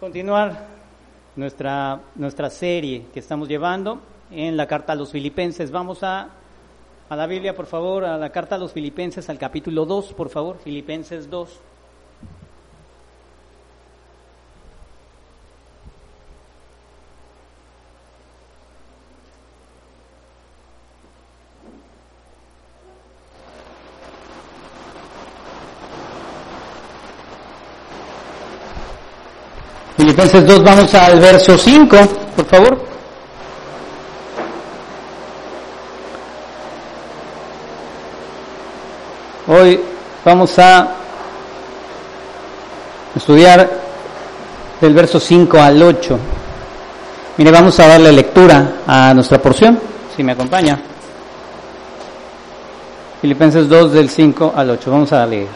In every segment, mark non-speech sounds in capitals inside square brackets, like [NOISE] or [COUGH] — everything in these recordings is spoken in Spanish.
continuar nuestra, nuestra serie que estamos llevando en la carta a los filipenses. Vamos a, a la Biblia, por favor, a la carta a los filipenses, al capítulo 2, por favor, Filipenses 2. Filipenses 2, vamos al verso 5, por favor. Hoy vamos a estudiar del verso 5 al 8. Mire, vamos a darle lectura a nuestra porción, si me acompaña. Filipenses 2 del 5 al 8. Vamos a leer.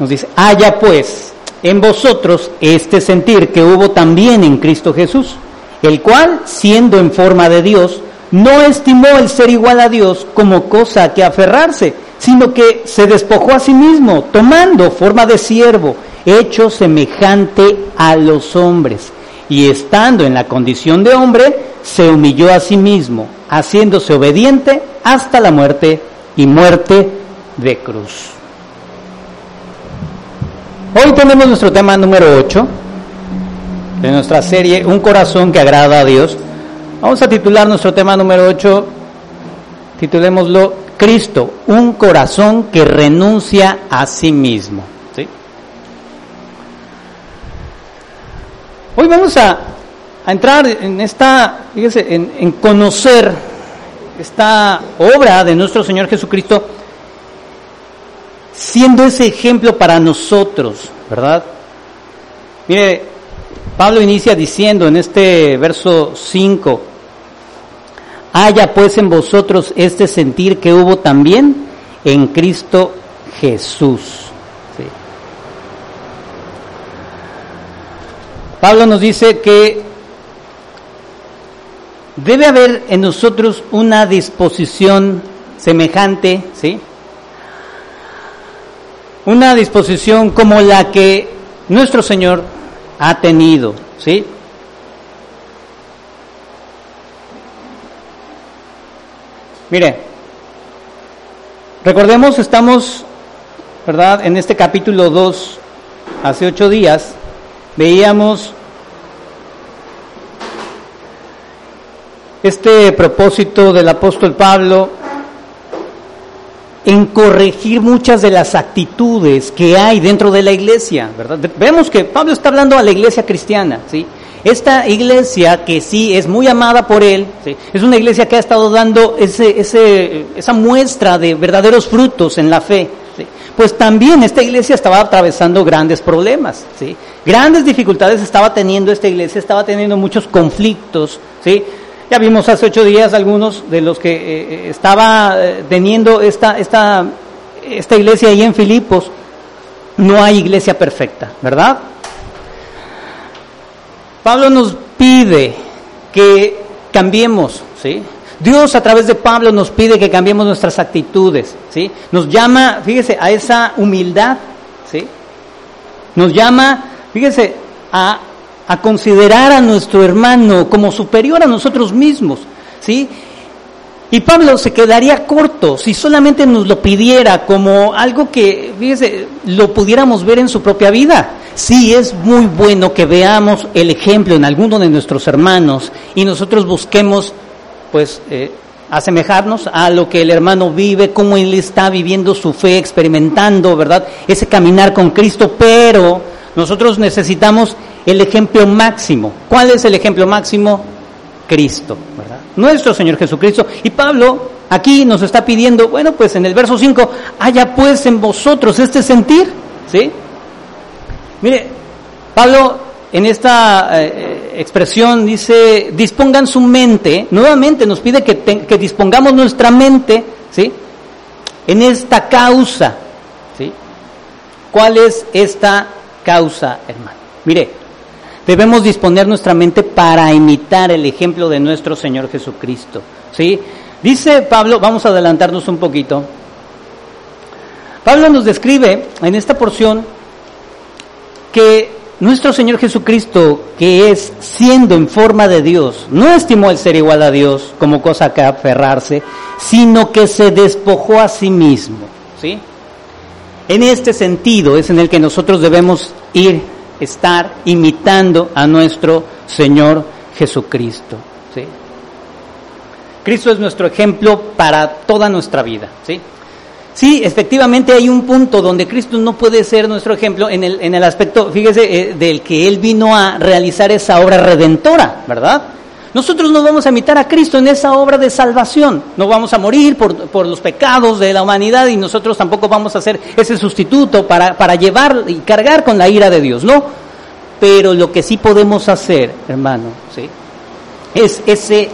Nos dice, haya pues en vosotros este sentir que hubo también en Cristo Jesús, el cual, siendo en forma de Dios, no estimó el ser igual a Dios como cosa a que aferrarse, sino que se despojó a sí mismo, tomando forma de siervo, hecho semejante a los hombres, y estando en la condición de hombre, se humilló a sí mismo, haciéndose obediente hasta la muerte y muerte de cruz. Hoy tenemos nuestro tema número 8 de nuestra serie Un corazón que agrada a Dios. Vamos a titular nuestro tema número 8, titulémoslo Cristo, un corazón que renuncia a sí mismo. Hoy vamos a, a entrar en esta, fíjese, en conocer esta obra de nuestro Señor Jesucristo siendo ese ejemplo para nosotros, ¿verdad? Mire, Pablo inicia diciendo en este verso 5, haya pues en vosotros este sentir que hubo también en Cristo Jesús. Pablo nos dice que debe haber en nosotros una disposición semejante, ¿sí? Una disposición como la que nuestro Señor ha tenido, ¿sí? Mire, recordemos, estamos, ¿verdad? En este capítulo 2, hace ocho días, veíamos este propósito del apóstol Pablo en corregir muchas de las actitudes que hay dentro de la iglesia, ¿verdad? Vemos que Pablo está hablando a la iglesia cristiana, ¿sí? Esta iglesia que sí es muy amada por él, ¿sí? es una iglesia que ha estado dando ese, ese, esa muestra de verdaderos frutos en la fe. ¿sí? Pues también esta iglesia estaba atravesando grandes problemas, ¿sí? grandes dificultades estaba teniendo esta iglesia, estaba teniendo muchos conflictos, ¿sí? Ya vimos hace ocho días algunos de los que eh, estaba eh, teniendo esta, esta, esta iglesia ahí en Filipos. No hay iglesia perfecta, ¿verdad? Pablo nos pide que cambiemos, ¿sí? Dios a través de Pablo nos pide que cambiemos nuestras actitudes, ¿sí? Nos llama, fíjese, a esa humildad, ¿sí? Nos llama, fíjese, a a considerar a nuestro hermano como superior a nosotros mismos, ¿sí? Y Pablo se quedaría corto si solamente nos lo pidiera como algo que, fíjese, lo pudiéramos ver en su propia vida. Sí, es muy bueno que veamos el ejemplo en alguno de nuestros hermanos y nosotros busquemos, pues, eh, asemejarnos a lo que el hermano vive, cómo él está viviendo su fe, experimentando, ¿verdad? Ese caminar con Cristo, pero nosotros necesitamos el ejemplo máximo. ¿Cuál es el ejemplo máximo? Cristo, ¿verdad? Nuestro Señor Jesucristo. Y Pablo aquí nos está pidiendo, bueno, pues en el verso 5, haya pues en vosotros este sentir, ¿sí? Mire, Pablo en esta eh, expresión dice, dispongan su mente, nuevamente nos pide que, que dispongamos nuestra mente, ¿sí? En esta causa, ¿sí? ¿Cuál es esta causa, hermano? Mire, debemos disponer nuestra mente para imitar el ejemplo de nuestro Señor Jesucristo. ¿sí? Dice Pablo, vamos a adelantarnos un poquito. Pablo nos describe en esta porción que nuestro Señor Jesucristo, que es siendo en forma de Dios, no estimó el ser igual a Dios como cosa que aferrarse, sino que se despojó a sí mismo. ¿sí? En este sentido es en el que nosotros debemos ir, estar imitando a nuestro Señor Jesucristo. ¿sí? Cristo es nuestro ejemplo para toda nuestra vida. ¿sí? Sí, efectivamente hay un punto donde Cristo no puede ser nuestro ejemplo en el, en el aspecto, fíjese, eh, del que Él vino a realizar esa obra redentora, ¿verdad? Nosotros no vamos a imitar a Cristo en esa obra de salvación, no vamos a morir por, los pecados de la humanidad y nosotros tampoco vamos a ser ese sustituto para, para llevar y cargar con la ira de Dios, ¿no? Pero lo que sí podemos hacer, hermano, ¿sí? Es ese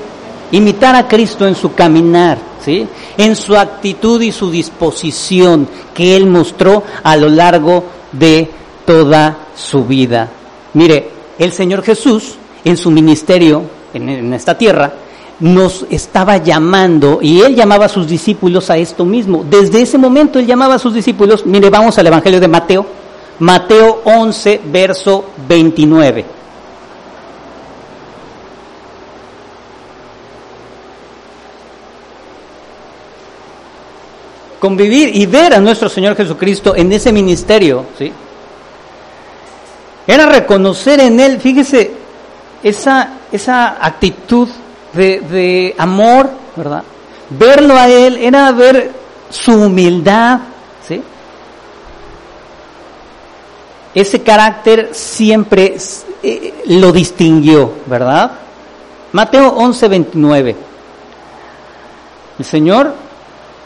imitar a Cristo en su caminar, ¿sí? En su actitud y su disposición que él mostró a lo largo de toda su vida. Mire, el Señor Jesús en su ministerio en, esta tierra nos estaba llamando y él llamaba a sus discípulos a esto mismo. Desde ese momento él llamaba a sus discípulos, mire, vamos al Evangelio de Mateo, Mateo 11, verso 29. convivir y ver a nuestro Señor Jesucristo en ese ministerio, ¿sí? Era reconocer en Él, fíjese, esa, esa actitud de, amor, ¿verdad? Verlo a Él era ver su humildad, ¿sí? Ese carácter siempre eh, lo distinguió, ¿verdad? Mateo 11, 29. El Señor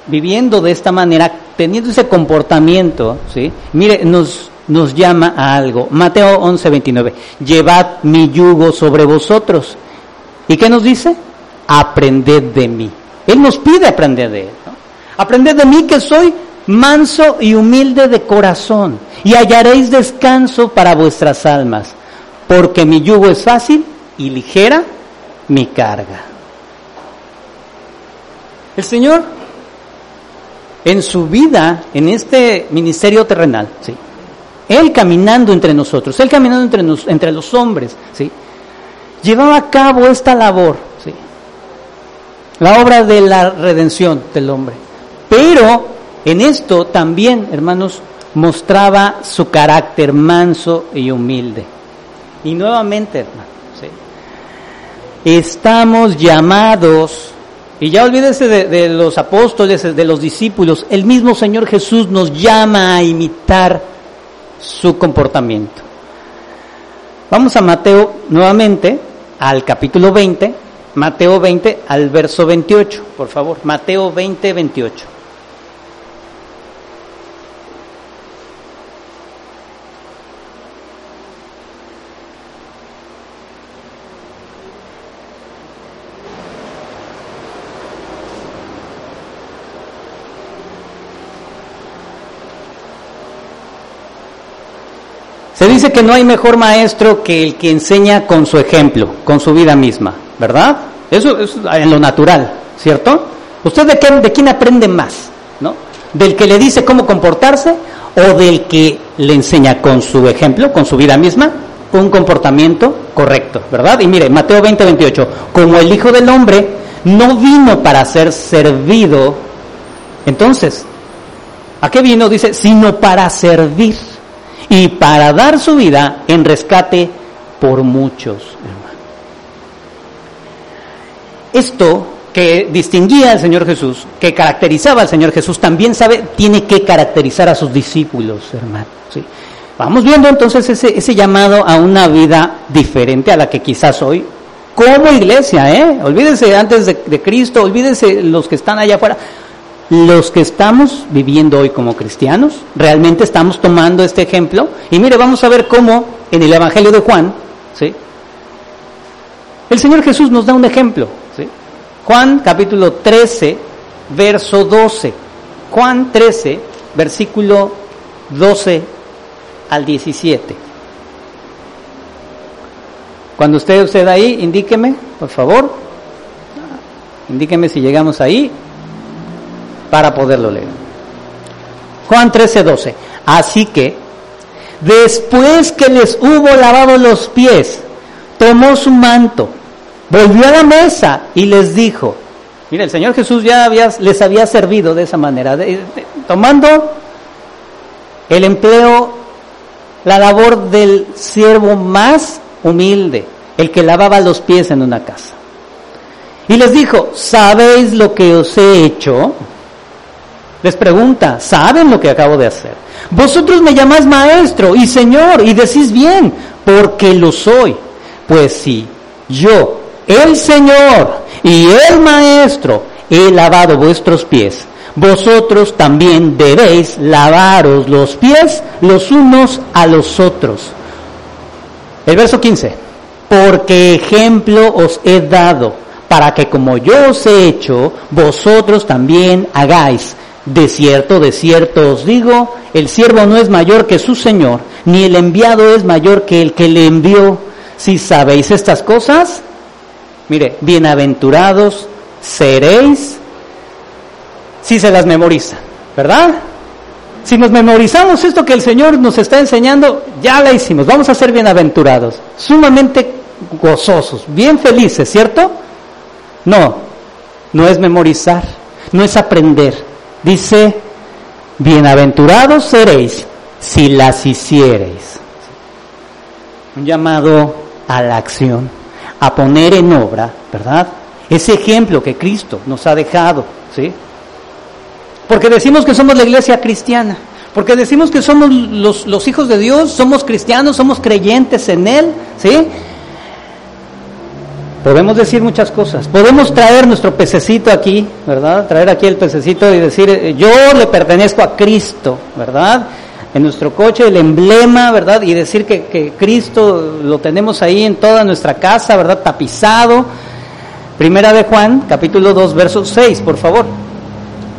viviendo de esta manera, teniendo ese comportamiento, ¿sí? Mire, nos, nos llama a algo. Mateo 11, 29. Llevad mi yugo sobre vosotros. ¿Y qué nos dice? Aprended de mí. Él nos pide aprender de Él. Aprended de mí que soy manso y humilde de corazón, y hallaréis descanso para vuestras almas, porque mi yugo es fácil y ligera mi carga. El Señor en su vida, en este ministerio terrenal, ¿sí? Él caminando entre nosotros, Él caminando entre, entre los hombres, ¿sí? Llevaba a cabo esta labor, ¿sí? La obra de la redención del hombre. Pero en esto también, hermanos, mostraba su carácter manso y humilde. Y nuevamente, hermanos, ¿sí? estamos llamados y ya olvídese de, de, los apóstoles, de los discípulos. El mismo Señor Jesús nos llama a imitar su comportamiento. Vamos a Mateo nuevamente, al capítulo 20, Mateo 20 al verso 28, por favor. Mateo 20, 28. Se dice que no hay mejor maestro que el que enseña con su ejemplo, con su vida misma, ¿verdad? Eso es en lo natural, ¿cierto? ¿Usted de, de quién aprende más? ¿No? ¿Del que le dice cómo comportarse o del que le enseña con su ejemplo, con su vida misma, un comportamiento correcto, ¿verdad? Y mire, Mateo 20, 28, como el Hijo del Hombre no vino para ser servido, entonces, ¿a qué vino? Dice, sino para servir y para dar su vida en rescate por muchos. Esto que distinguía al Señor Jesús, que caracterizaba al Señor Jesús, también sabe, tiene que caracterizar a sus discípulos, hermano. ¿sí? Vamos viendo entonces ese, ese llamado a una vida diferente a la que quizás hoy, como iglesia, ¿eh? Olvídense antes de, de Cristo, olvídense los que están allá afuera los que estamos viviendo hoy como cristianos, realmente estamos tomando este ejemplo. Y mire, vamos a ver cómo en el Evangelio de Juan, ¿sí? el Señor Jesús nos da un ejemplo. Juan capítulo 13, verso 12. Juan 13, versículo 12 al 17. Cuando usted usted ahí, indíqueme, por favor. Indíqueme si llegamos ahí para poderlo leer. Juan 13, 12. Así que después que les hubo lavado los pies, tomó su manto, volvió a la mesa y les dijo, mira, el Señor Jesús ya les había servido de esa manera, tomando el empleo, la labor del siervo más humilde, el que lavaba los pies en una casa. Y les dijo, ¿sabéis lo que os he hecho? Les pregunta, ¿saben lo que acabo de hacer? Vosotros me llamáis maestro y señor y decís bien, porque lo soy. Pues si yo, el Señor y el maestro, he lavado vuestros pies, vosotros también debéis lavaros los pies los unos a los otros. El verso 15, porque ejemplo os he dado, para que como yo os he hecho, vosotros también hagáis. De cierto, de cierto os digo, el siervo no es mayor que su Señor, ni el enviado es mayor que el que le envió. Si sabéis estas cosas, mire, bienaventurados seréis si se las memoriza, ¿verdad? Si nos memorizamos esto que el Señor nos está enseñando, ya la hicimos, vamos a ser bienaventurados, sumamente gozosos, bien felices, ¿cierto? No, no es memorizar, no es aprender, Dice, bienaventurados seréis si las hiciereis. Un llamado a la acción, a poner en obra, ¿verdad? Ese ejemplo que Cristo nos ha dejado, ¿sí? Porque decimos que somos la iglesia cristiana, porque decimos que somos los, los hijos de Dios, somos cristianos, somos creyentes en Él, ¿sí? Podemos decir muchas cosas. Podemos traer nuestro pececito aquí, ¿verdad? Traer aquí el pececito y decir, eh, yo le pertenezco a Cristo, ¿verdad? En nuestro coche el emblema, ¿verdad? Y decir que, Cristo lo tenemos ahí en toda nuestra casa, ¿verdad? Tapizado. Primera de Juan, capítulo 2, verso 6, por favor.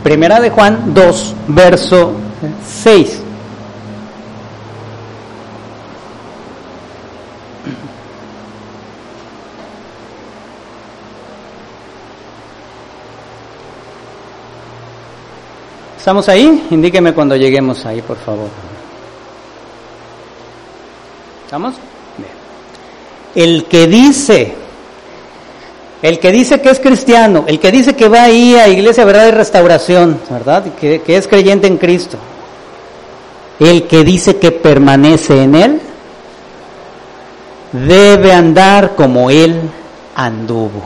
Primera de Juan 2, verso 6. ¿Estamos ahí? Indíqueme cuando lleguemos ahí, por favor. ¿Estamos? Bien. El que dice, el que dice que es cristiano, el que dice que va ahí a Iglesia Verdad y Restauración, ¿verdad? Que, que es creyente en Cristo. El que dice que permanece en Él, debe andar como Él anduvo.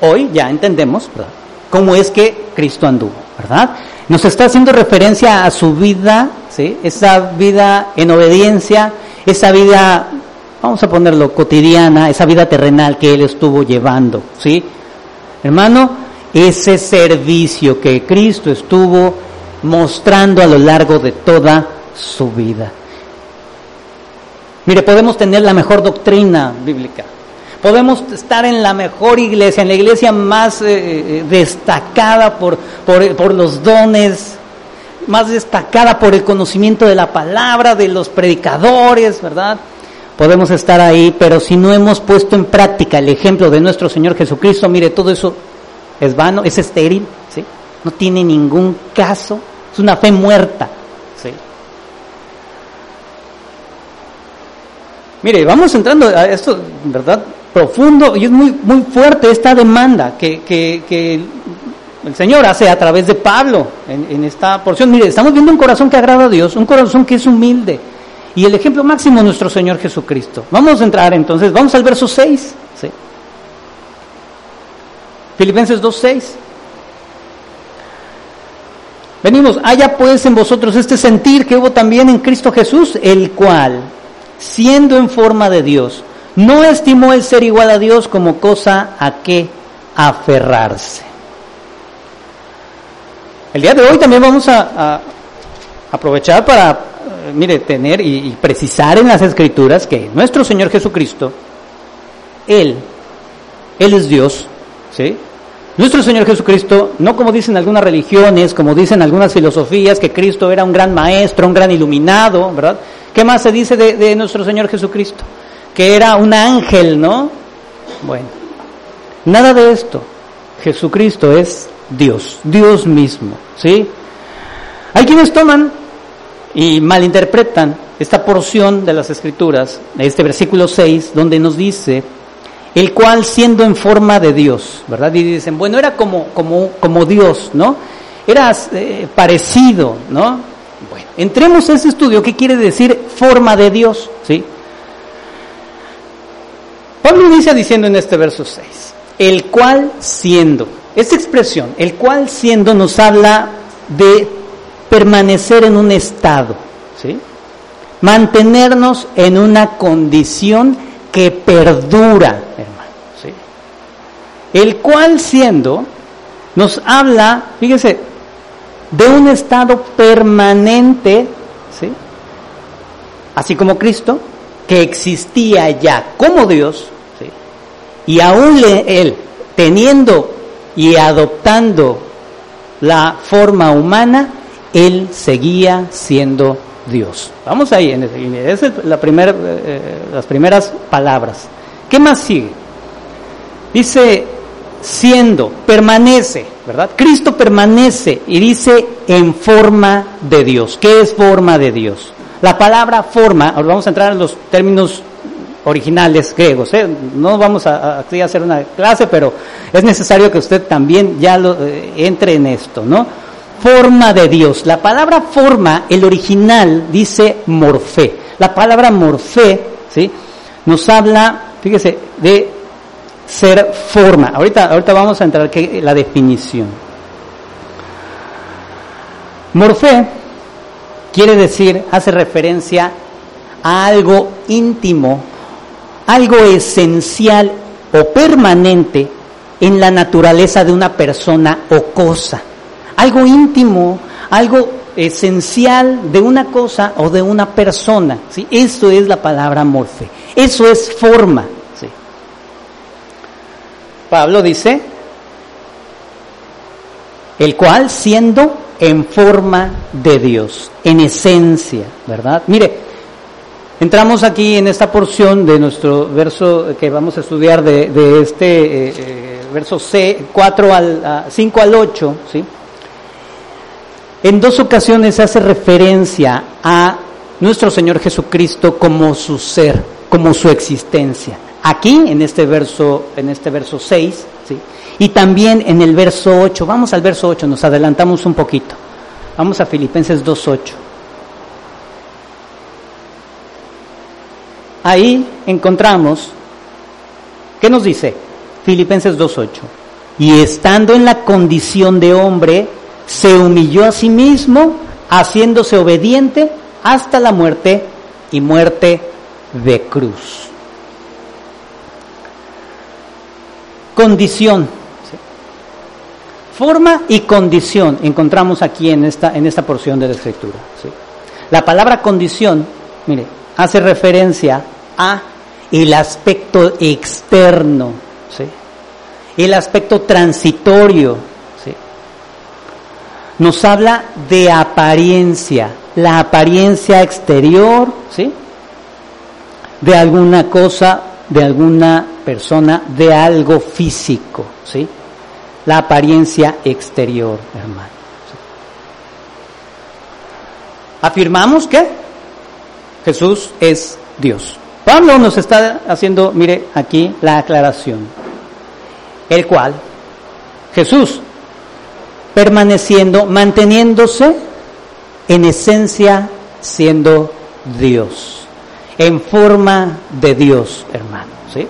Hoy ya entendemos, ¿verdad? Cómo es que Cristo anduvo, ¿verdad? Nos está haciendo referencia a su vida, ¿sí? esa vida en obediencia, esa vida, vamos a ponerlo, cotidiana, esa vida terrenal que Él estuvo llevando. ¿sí? Hermano, ese servicio que Cristo estuvo mostrando a lo largo de toda su vida. Mire, podemos tener la mejor doctrina bíblica, Podemos estar en la mejor iglesia, en la iglesia más eh, eh, destacada por, por, los dones, más destacada por el conocimiento de la palabra, de los predicadores, ¿verdad? Podemos estar ahí, pero si no hemos puesto en práctica el ejemplo de nuestro Señor Jesucristo, mire, todo eso es vano, es estéril, ¿sí? No tiene ningún caso, es una fe muerta, ¿sí? Mire, vamos entrando a esto, ¿verdad? Profundo y es muy, muy fuerte esta demanda que, que, el Señor hace a través de Pablo en, esta porción. Mire, estamos viendo un corazón que agrada a Dios, un corazón que es humilde. Y el ejemplo máximo nuestro Señor Jesucristo. Vamos a entrar entonces, vamos al verso 6. ¿sí? Filipenses 2.6. Venimos, haya pues en vosotros este sentir que hubo también en Cristo Jesús, el cual, siendo en forma de Dios, no estimó el ser igual a Dios como cosa a que aferrarse. El día de hoy también vamos a, aprovechar para, eh, mire, tener y, precisar en las escrituras que nuestro Señor Jesucristo, Él, Él es Dios, ¿sí? Nuestro Señor Jesucristo, no como dicen algunas religiones, como dicen algunas filosofías, que Cristo era un gran maestro, un gran iluminado, ¿verdad? ¿Qué más se dice de nuestro Señor Jesucristo? Que era un ángel, ¿no? Bueno, nada de esto. Jesucristo es Dios, Dios mismo, ¿sí? Hay quienes toman y malinterpretan esta porción de las Escrituras, este versículo 6, donde nos dice, el cual siendo en forma de Dios, ¿verdad? Y dicen, bueno, era como, como, como Dios, ¿no? Era eh, parecido, ¿no? Bueno, entremos a ese estudio, ¿qué quiere decir forma de Dios? ¿Sí? Pablo inicia diciendo en este verso 6, el cual siendo, esta expresión, el cual siendo nos habla de permanecer en un estado, ¿sí? mantenernos en una condición que perdura, hermano. ¿sí? El cual siendo nos habla, fíjese, de un estado permanente, ¿sí? así como Cristo, que existía ya como Dios. Y aún Él, teniendo y adoptando la forma humana, Él seguía siendo Dios. Vamos ahí, en esa es la primer, eh, las primeras palabras. ¿Qué más sigue? Dice, siendo, permanece, ¿verdad? Cristo permanece y dice en forma de Dios. ¿Qué es forma de Dios? La palabra forma, ahora vamos a entrar en los términos originales griegos. ¿eh? No vamos a, hacer una clase, pero es necesario que usted también ya lo, eh, entre en esto, ¿no? Forma de Dios. La palabra forma, el original dice morfé. La palabra morfé, ¿sí? Nos habla, fíjese, de ser forma. Ahorita, ahorita vamos a entrar en la definición. Morfé quiere decir, hace referencia a algo íntimo algo esencial o permanente en la naturaleza de una persona o cosa. Algo íntimo, algo esencial de una cosa o de una persona. ¿sí? Eso es la palabra morfe. Eso es forma. ¿sí? Pablo dice, el cual siendo en forma de Dios, en esencia, ¿verdad? Mire, Entramos aquí en esta porción de nuestro verso que vamos a estudiar de, este eh, eh, verso C, 4 al 5 al 8, ¿sí? En dos ocasiones hace referencia a nuestro Señor Jesucristo como su ser, como su existencia. Aquí en este verso en este verso 6, ¿sí? Y también en el verso 8. Vamos al verso 8, nos adelantamos un poquito. Vamos a Filipenses 2:8. Ahí encontramos, ¿qué nos dice? Filipenses 2.8. Y estando en la condición de hombre, se humilló a sí mismo, haciéndose obediente hasta la muerte y muerte de cruz. Condición. Forma y condición encontramos aquí en esta, en esta porción de la escritura. La palabra condición, mire, hace referencia a el aspecto externo, ¿sí? el aspecto transitorio. ¿sí? Nos habla de apariencia, la apariencia exterior ¿sí? de alguna cosa, de alguna persona, de algo físico. ¿sí? La apariencia exterior, hermano. Afirmamos que Jesús es Dios. Pablo nos está haciendo, mire aquí la aclaración, el cual Jesús, permaneciendo, manteniéndose en esencia siendo Dios, en forma de Dios, hermano. ¿sí?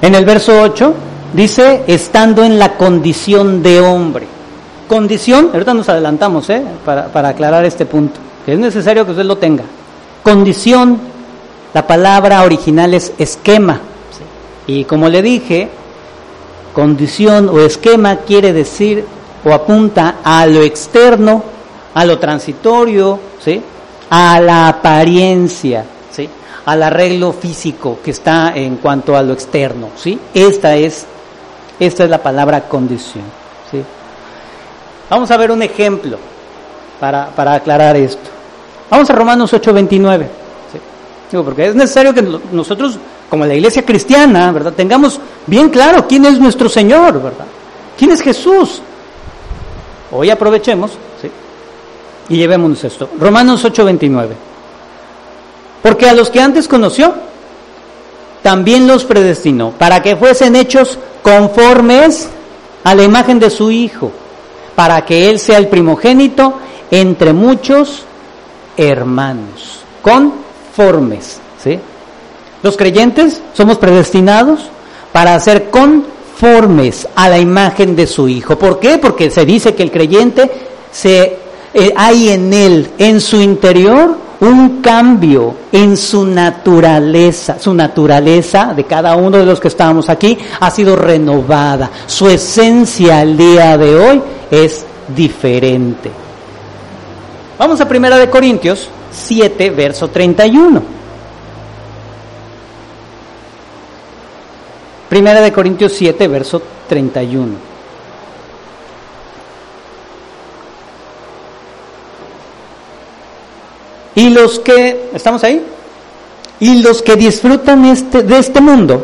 En el verso 8 dice, estando en la condición de hombre. Condición, ahorita nos adelantamos ¿eh? para, para aclarar este punto es necesario que usted lo tenga. Condición, la palabra original es esquema. Y como le dije, condición o esquema quiere decir o apunta a lo externo, a lo transitorio, ¿sí? a la apariencia, ¿sí? al arreglo físico que está en cuanto a lo externo. ¿sí? Esta, es, esta es la palabra condición. ¿sí? Vamos a ver un ejemplo para, para aclarar esto. Vamos a Romanos 8:29. Digo, porque es necesario que nosotros, como la iglesia cristiana, ¿verdad? Tengamos bien claro quién es nuestro Señor, ¿verdad? ¿Quién es Jesús? Hoy aprovechemos, ¿sí? Y llevémonos esto. Romanos 8:29. Porque a los que antes conoció, también los predestinó, para que fuesen hechos conformes a la imagen de su Hijo, para que Él sea el primogénito entre muchos hermanos, conformes. ¿sí? Los creyentes somos predestinados para ser conformes a la imagen de su Hijo. ¿Por qué? Porque se dice que el creyente se eh, hay en él, en su interior, un cambio en su naturaleza. Su naturaleza de cada uno de los que estamos aquí ha sido renovada. Su esencia al día de hoy es diferente. Vamos a Primera de Corintios 7, verso 31. Primera de Corintios 7, verso 31. Y los que, ¿estamos ahí? Y los que disfrutan este, de este mundo,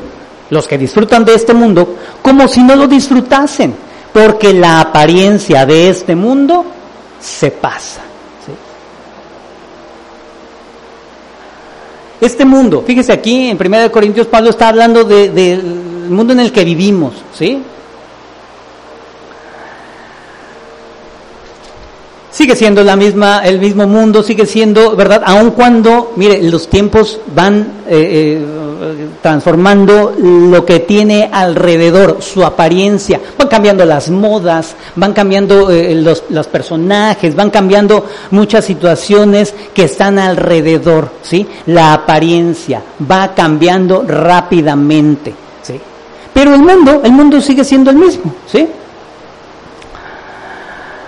los que disfrutan de este mundo, como si no lo disfrutasen, porque la apariencia de este mundo se pasa. Este mundo, fíjese aquí en 1 Corintios Pablo está hablando del de, mundo en el que vivimos, ¿sí? sigue siendo la misma, el mismo mundo, sigue siendo, ¿verdad? Aun cuando, mire, los tiempos van eh, eh, transformando lo que tiene alrededor, su apariencia, van cambiando las modas, van cambiando eh, los, los, personajes, van cambiando muchas situaciones que están alrededor, ¿sí? La apariencia va cambiando rápidamente, ¿sí? Pero el mundo, el mundo sigue siendo el mismo, ¿sí?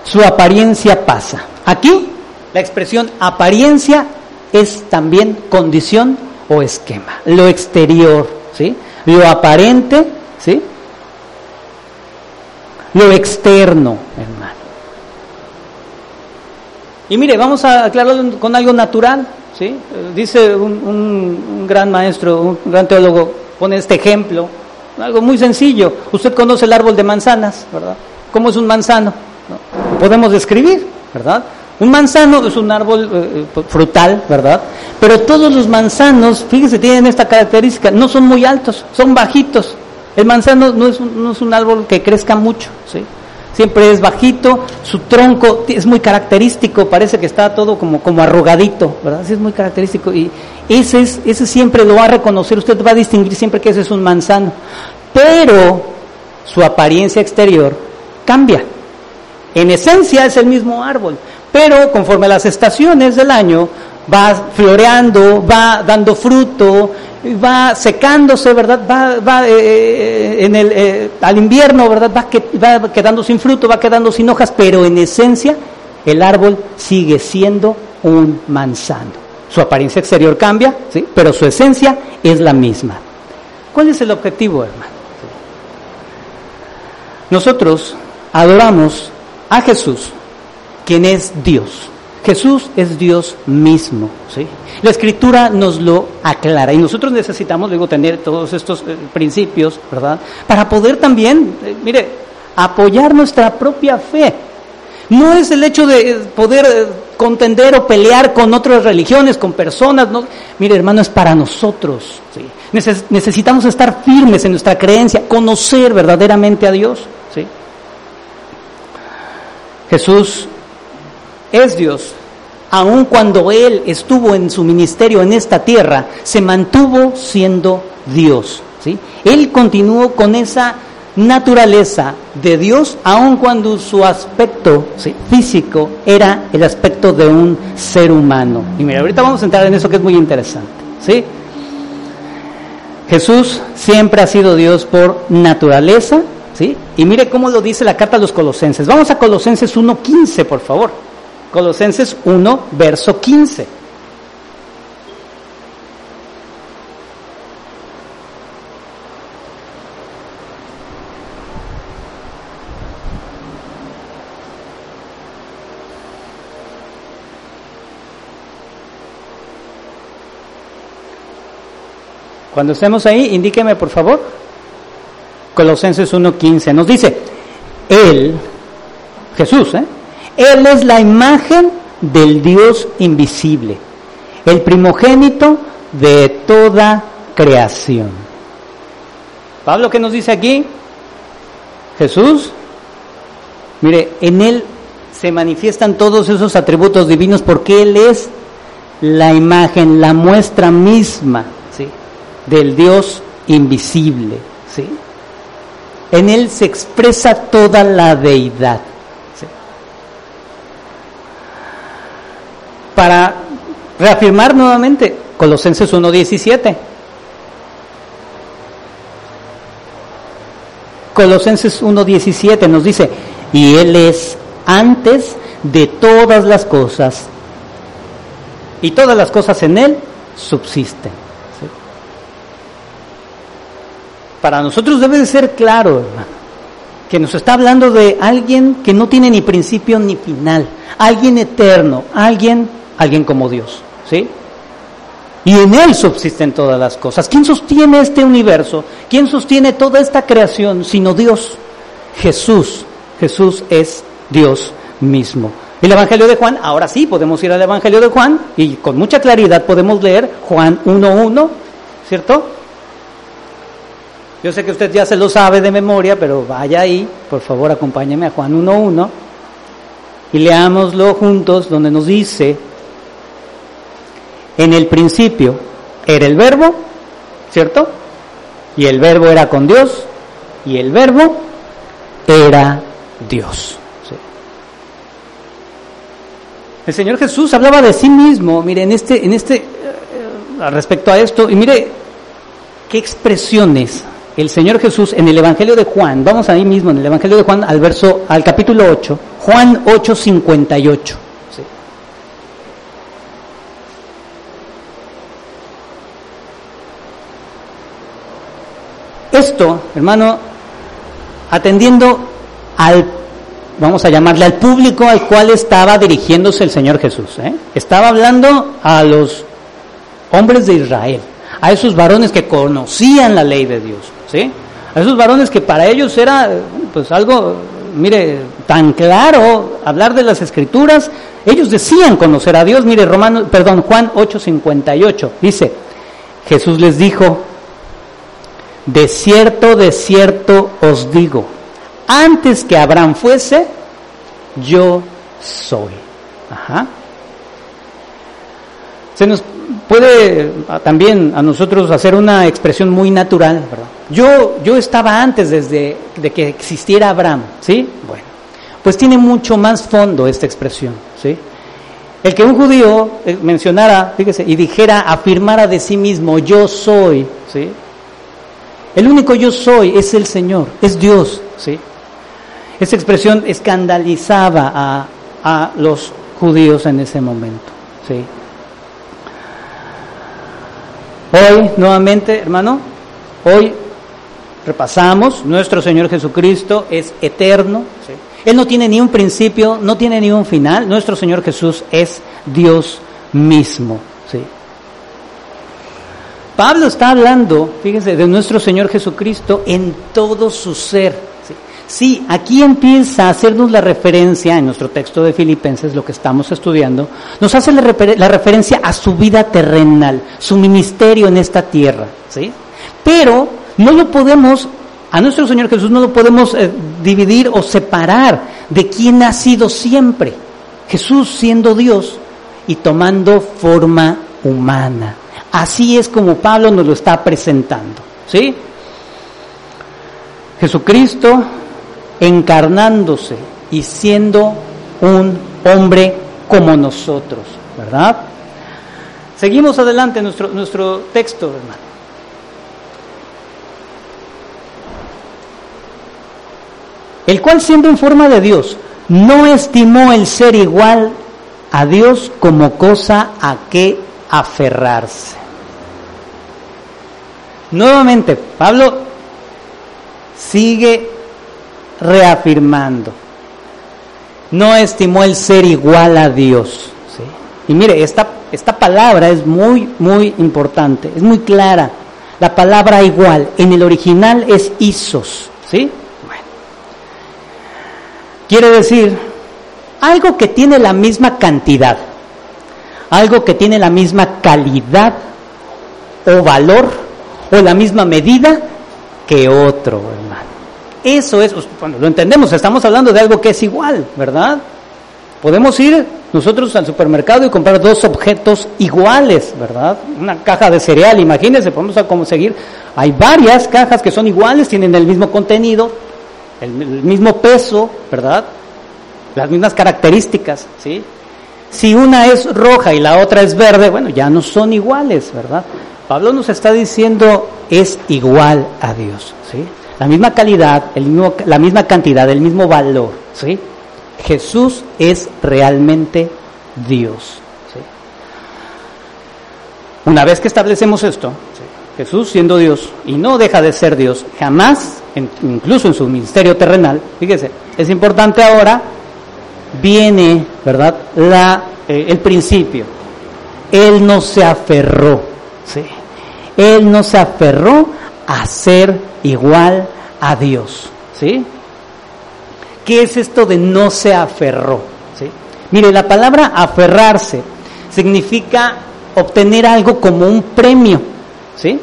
su apariencia pasa. Aquí la expresión apariencia es también condición o esquema. Lo exterior, ¿sí? Lo aparente, ¿sí? Lo externo, hermano. Y mire, vamos a aclararlo con algo natural, ¿sí? Dice un, un gran maestro, un gran teólogo, pone este ejemplo, algo muy sencillo. Usted conoce el árbol de manzanas, ¿verdad? ¿Cómo es un manzano? podemos describir, ¿verdad? Un manzano es un árbol eh, eh, frutal, ¿verdad? Pero todos los manzanos, fíjense, tienen esta característica, no son muy altos, son bajitos. El manzano no es un, no es un árbol que crezca mucho, ¿sí? Siempre es bajito, su tronco es muy característico, parece que está todo como, como arrugadito, ¿verdad? Sí, es muy característico y ese, es, ese siempre lo va a reconocer, usted va a distinguir siempre que ese es un manzano. Pero su apariencia exterior cambia. En esencia es el mismo árbol, pero conforme a las estaciones del año va floreando, va dando fruto, va secándose, ¿verdad? Va, eh, el, eh, al invierno, ¿verdad? Va, que, va quedando sin fruto, va quedando sin hojas, pero en esencia el árbol sigue siendo un manzano. Su apariencia exterior cambia, ¿sí? pero su esencia es la misma. ¿Cuál es el objetivo, hermano? Nosotros adoramos a Jesús, quien es Dios. Jesús es Dios mismo, ¿sí? La escritura nos lo aclara y nosotros necesitamos luego tener todos estos eh, principios, ¿verdad? Para poder también, eh, mire, apoyar nuestra propia fe. No es el hecho de eh, poder contender o pelear con otras religiones, con personas, no. Mire, hermano, es para nosotros, necesitamos estar firmes en nuestra creencia, conocer verdaderamente a Dios, ¿sí? Jesús es Dios. Aun cuando Él estuvo en su ministerio en esta tierra, se mantuvo siendo Dios. ¿sí? Él continuó con esa naturaleza de Dios, aun cuando su aspecto físico era el aspecto de un ser humano. Y mira, ahorita vamos a entrar en eso que es muy interesante. ¿sí? Jesús siempre ha sido Dios por naturaleza, ¿Sí? Y mire cómo lo dice la carta a los colosenses. Vamos a Colosenses 1.15, por favor. Colosenses 1, verso 15. Cuando estemos ahí, indíqueme por favor. Colosenses 1.15, nos dice, Él, Jesús, ¿eh? Él es la imagen del Dios invisible, el primogénito de toda creación. Pablo, ¿qué nos dice aquí? Jesús, mire, en Él se manifiestan todos esos atributos divinos porque Él es la imagen, la muestra misma del Dios invisible. ¿sí? En Él se expresa toda la deidad. Para reafirmar nuevamente, Colosenses 1.17. Colosenses 1.17 nos dice, y Él es antes de todas las cosas, y todas las cosas en Él subsisten. Para nosotros debe de ser claro, hermano, que nos está hablando de alguien que no tiene ni principio ni final, alguien eterno, alguien, alguien como Dios, ¿sí? Y en Él subsisten todas las cosas. ¿Quién sostiene este universo? ¿Quién sostiene toda esta creación sino Dios? Jesús. Jesús es Dios mismo. El Evangelio de Juan, ahora sí podemos ir al Evangelio de Juan y con mucha claridad podemos leer Juan 1.1, ¿cierto? Yo sé que usted ya se lo sabe de memoria, pero vaya ahí, por favor acompáñeme a Juan 1.1 y leámoslo juntos donde nos dice, en el principio era el verbo, ¿cierto? Y el verbo era con Dios y el verbo era Dios. El Señor Jesús hablaba de sí mismo, mire, en este, en este, eh, respecto a esto, y mire qué expresiones el Señor Jesús en el Evangelio de Juan, vamos ahí mismo en el Evangelio de Juan al verso, al capítulo 8, Juan 8, 58. Esto, hermano, atendiendo al vamos a llamarle al público al cual estaba dirigiéndose el Señor Jesús. ¿eh? Estaba hablando a los hombres de Israel, a esos varones que conocían la ley de Dios, ¿sí? A esos varones que para ellos era pues algo, mire, tan claro hablar de las escrituras, ellos decían conocer a Dios. Mire, Romano, perdón, Juan 8:58 dice, Jesús les dijo, de cierto, de cierto os digo, antes que Abraham fuese, yo soy. Se nos puede ah, también a nosotros hacer una expresión muy natural, ¿verdad? Yo, yo estaba antes desde de que existiera Abraham, ¿sí? Bueno, pues tiene mucho más fondo esta expresión, ¿sí? El que un judío eh, mencionara, fíjese, y dijera, afirmara de sí mismo, yo soy, ¿sí? El único yo soy es el Señor, es Dios, ¿sí? Esa expresión escandalizaba a, a los judíos en ese momento. ¿sí? Hoy, nuevamente, hermano, hoy repasamos, nuestro Señor Jesucristo es eterno. Él no tiene ni un principio, no tiene ni un final. Nuestro Señor Jesús es Dios mismo. Pablo está hablando, fíjense, de nuestro Señor Jesucristo en todo su ser. Sí, aquí empieza a hacernos la referencia en nuestro texto de Filipenses, lo que estamos estudiando, nos hace la, referencia a su vida terrenal, su ministerio en esta tierra, ¿sí? Pero no lo podemos, a nuestro Señor Jesús no lo podemos eh, dividir o separar de quién ha sido siempre. Jesús siendo Dios y tomando forma humana. Así es como Pablo nos lo está presentando, ¿sí? Jesucristo encarnándose y siendo un hombre como nosotros, ¿verdad? Seguimos adelante nuestro, nuestro texto, hermano. El cual siendo en forma de Dios, no estimó el ser igual a Dios como cosa a que aferrarse. Nuevamente, Pablo sigue reafirmando. No estimó el ser igual a Dios. Y mire, esta, esta palabra es muy, muy importante, es muy clara. La palabra igual en el original es isos. ¿sí? Quiere decir algo que tiene la misma cantidad, algo que tiene la misma calidad o valor o la misma medida que otro, hermano. Eso es, cuando lo entendemos, estamos hablando de algo que es igual, ¿verdad? Podemos ir nosotros al supermercado y comprar dos objetos iguales, ¿verdad? Una caja de cereal, imagínense, podemos conseguir, hay varias cajas que son iguales, tienen el mismo contenido, el, mismo peso, ¿verdad? Las mismas características, ¿sí? Si una es roja y la otra es verde, bueno, ya no son iguales, ¿verdad? Pablo nos está diciendo es igual a Dios, ¿sí? La misma calidad, el mismo, la misma cantidad, el mismo valor, ¿sí? Jesús es realmente Dios. Una vez que establecemos esto, Jesús siendo Dios y no deja de ser Dios jamás, incluso en su ministerio terrenal, fíjese, es importante ahora, viene, ¿verdad?, la, eh, el principio. Él no se aferró, ¿sí? Él no se aferró a ser igual a Dios, ¿sí? ¿Qué es esto de no se aferró? ¿Sí? Mire, la palabra aferrarse significa obtener algo como un premio, ¿sí?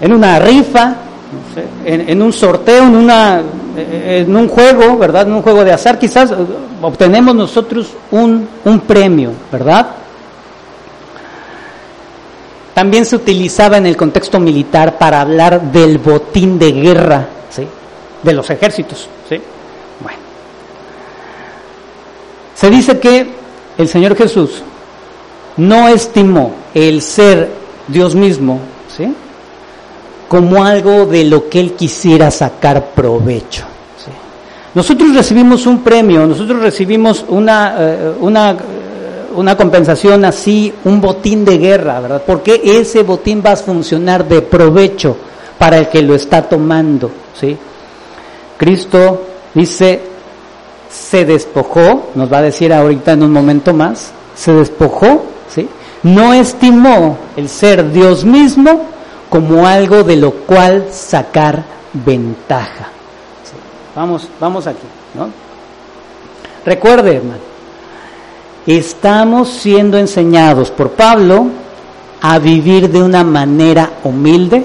En una rifa, en, un sorteo, en, una, en un juego, ¿verdad? En un juego de azar, quizás obtenemos nosotros un, un premio, ¿verdad? También se utilizaba en el contexto militar para hablar del botín de guerra, ¿sí? de los ejércitos. ¿sí? Bueno. Se dice que el Señor Jesús no estimó el ser Dios mismo ¿sí? como algo de lo que Él quisiera sacar provecho. Nosotros recibimos un premio, nosotros recibimos una, eh, una, una compensación así, un botín de guerra, ¿verdad? Porque ese botín va a funcionar de provecho para el que lo está tomando, ¿sí? Cristo dice, se despojó, nos va a decir ahorita en un momento más, se despojó, ¿sí? No estimó el ser Dios mismo como algo de lo cual sacar ventaja. Vamos, vamos aquí, ¿no? Recuerde, hermano, estamos siendo enseñados por Pablo a vivir de una manera humilde,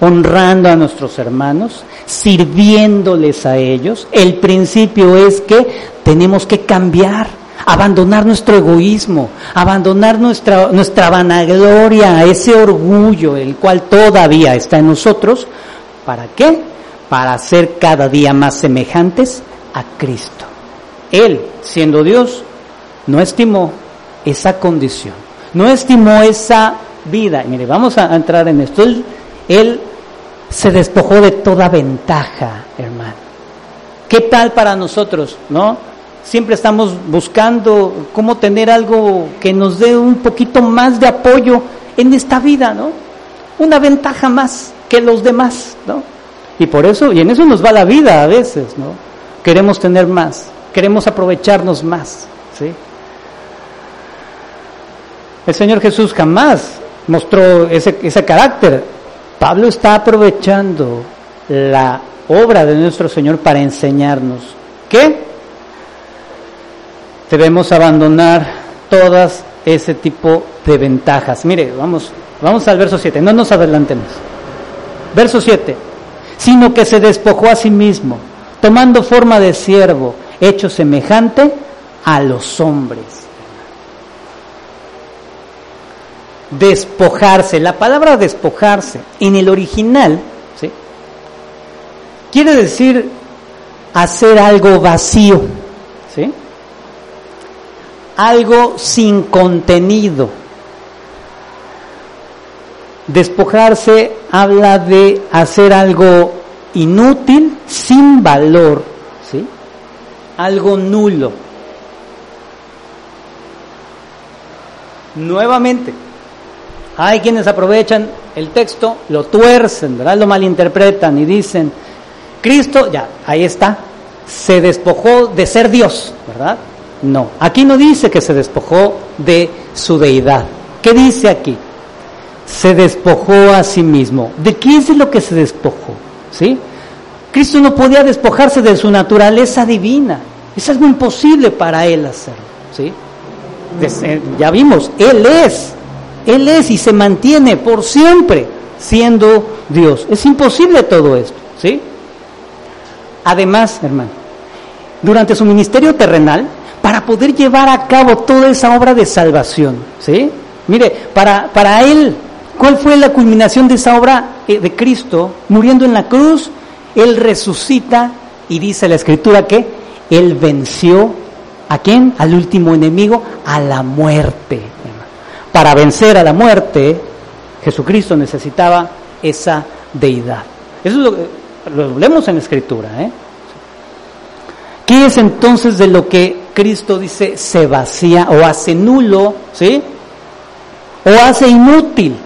honrando a nuestros hermanos, sirviéndoles a ellos. El principio es que tenemos que cambiar, abandonar nuestro egoísmo, abandonar nuestra, nuestra vanagloria, ese orgullo, el cual todavía está en nosotros. ¿Para qué? Para ser cada día más semejantes a Cristo. Él, siendo Dios, no estimó esa condición, no estimó esa vida. mire, vamos a entrar en esto. Él, se despojó de toda ventaja, hermano. ¿Qué tal para nosotros, no? Siempre estamos buscando cómo tener algo que nos dé un poquito más de apoyo en esta vida, ¿no? Una ventaja más que los demás, ¿no? Y por eso, y en eso nos va la vida a veces, ¿no? Queremos tener más, queremos aprovecharnos más, ¿sí? El Señor Jesús jamás mostró ese, carácter. Pablo está aprovechando la obra de nuestro Señor para enseñarnos que debemos abandonar todas ese tipo de ventajas. Mire, vamos, vamos al verso 7, no nos adelantemos. Verso 7, sino que se despojó a sí mismo, tomando forma de siervo, hecho semejante a los hombres. Despojarse. La palabra despojarse en el original ¿sí? quiere decir hacer algo vacío, ¿sí? algo sin contenido. Despojarse habla de hacer algo inútil, sin valor, ¿sí? algo nulo. Nuevamente, hay quienes aprovechan el texto, lo tuercen, ¿verdad? Lo malinterpretan y dicen, Cristo, ya, ahí está, se despojó de ser Dios, ¿verdad? No, aquí no dice que se despojó de su deidad. ¿Qué dice aquí? Se despojó a sí mismo. ¿De qué es lo que se despojó? ¿Sí? Cristo no podía despojarse de su naturaleza divina. Es algo imposible para él hacerlo. ¿sí? Eh, ya vimos, Él es, Él es y se mantiene por siempre siendo Dios. Es imposible todo esto. ¿sí? Además, hermano, durante su ministerio terrenal, para poder llevar a cabo toda esa obra de salvación, ¿sí? Mire, para, para Él, ¿cuál fue la culminación de esa obra eh, de Cristo? Muriendo en la cruz, Él resucita y dice la Escritura que Él venció a quién? Al último enemigo, a la muerte. Para vencer a la muerte, Jesucristo necesitaba esa deidad. Eso es lo que lo leemos en la Escritura. ¿eh? ¿Qué es entonces de lo que Cristo dice se vacía o hace nulo, ¿sí? O hace inútil.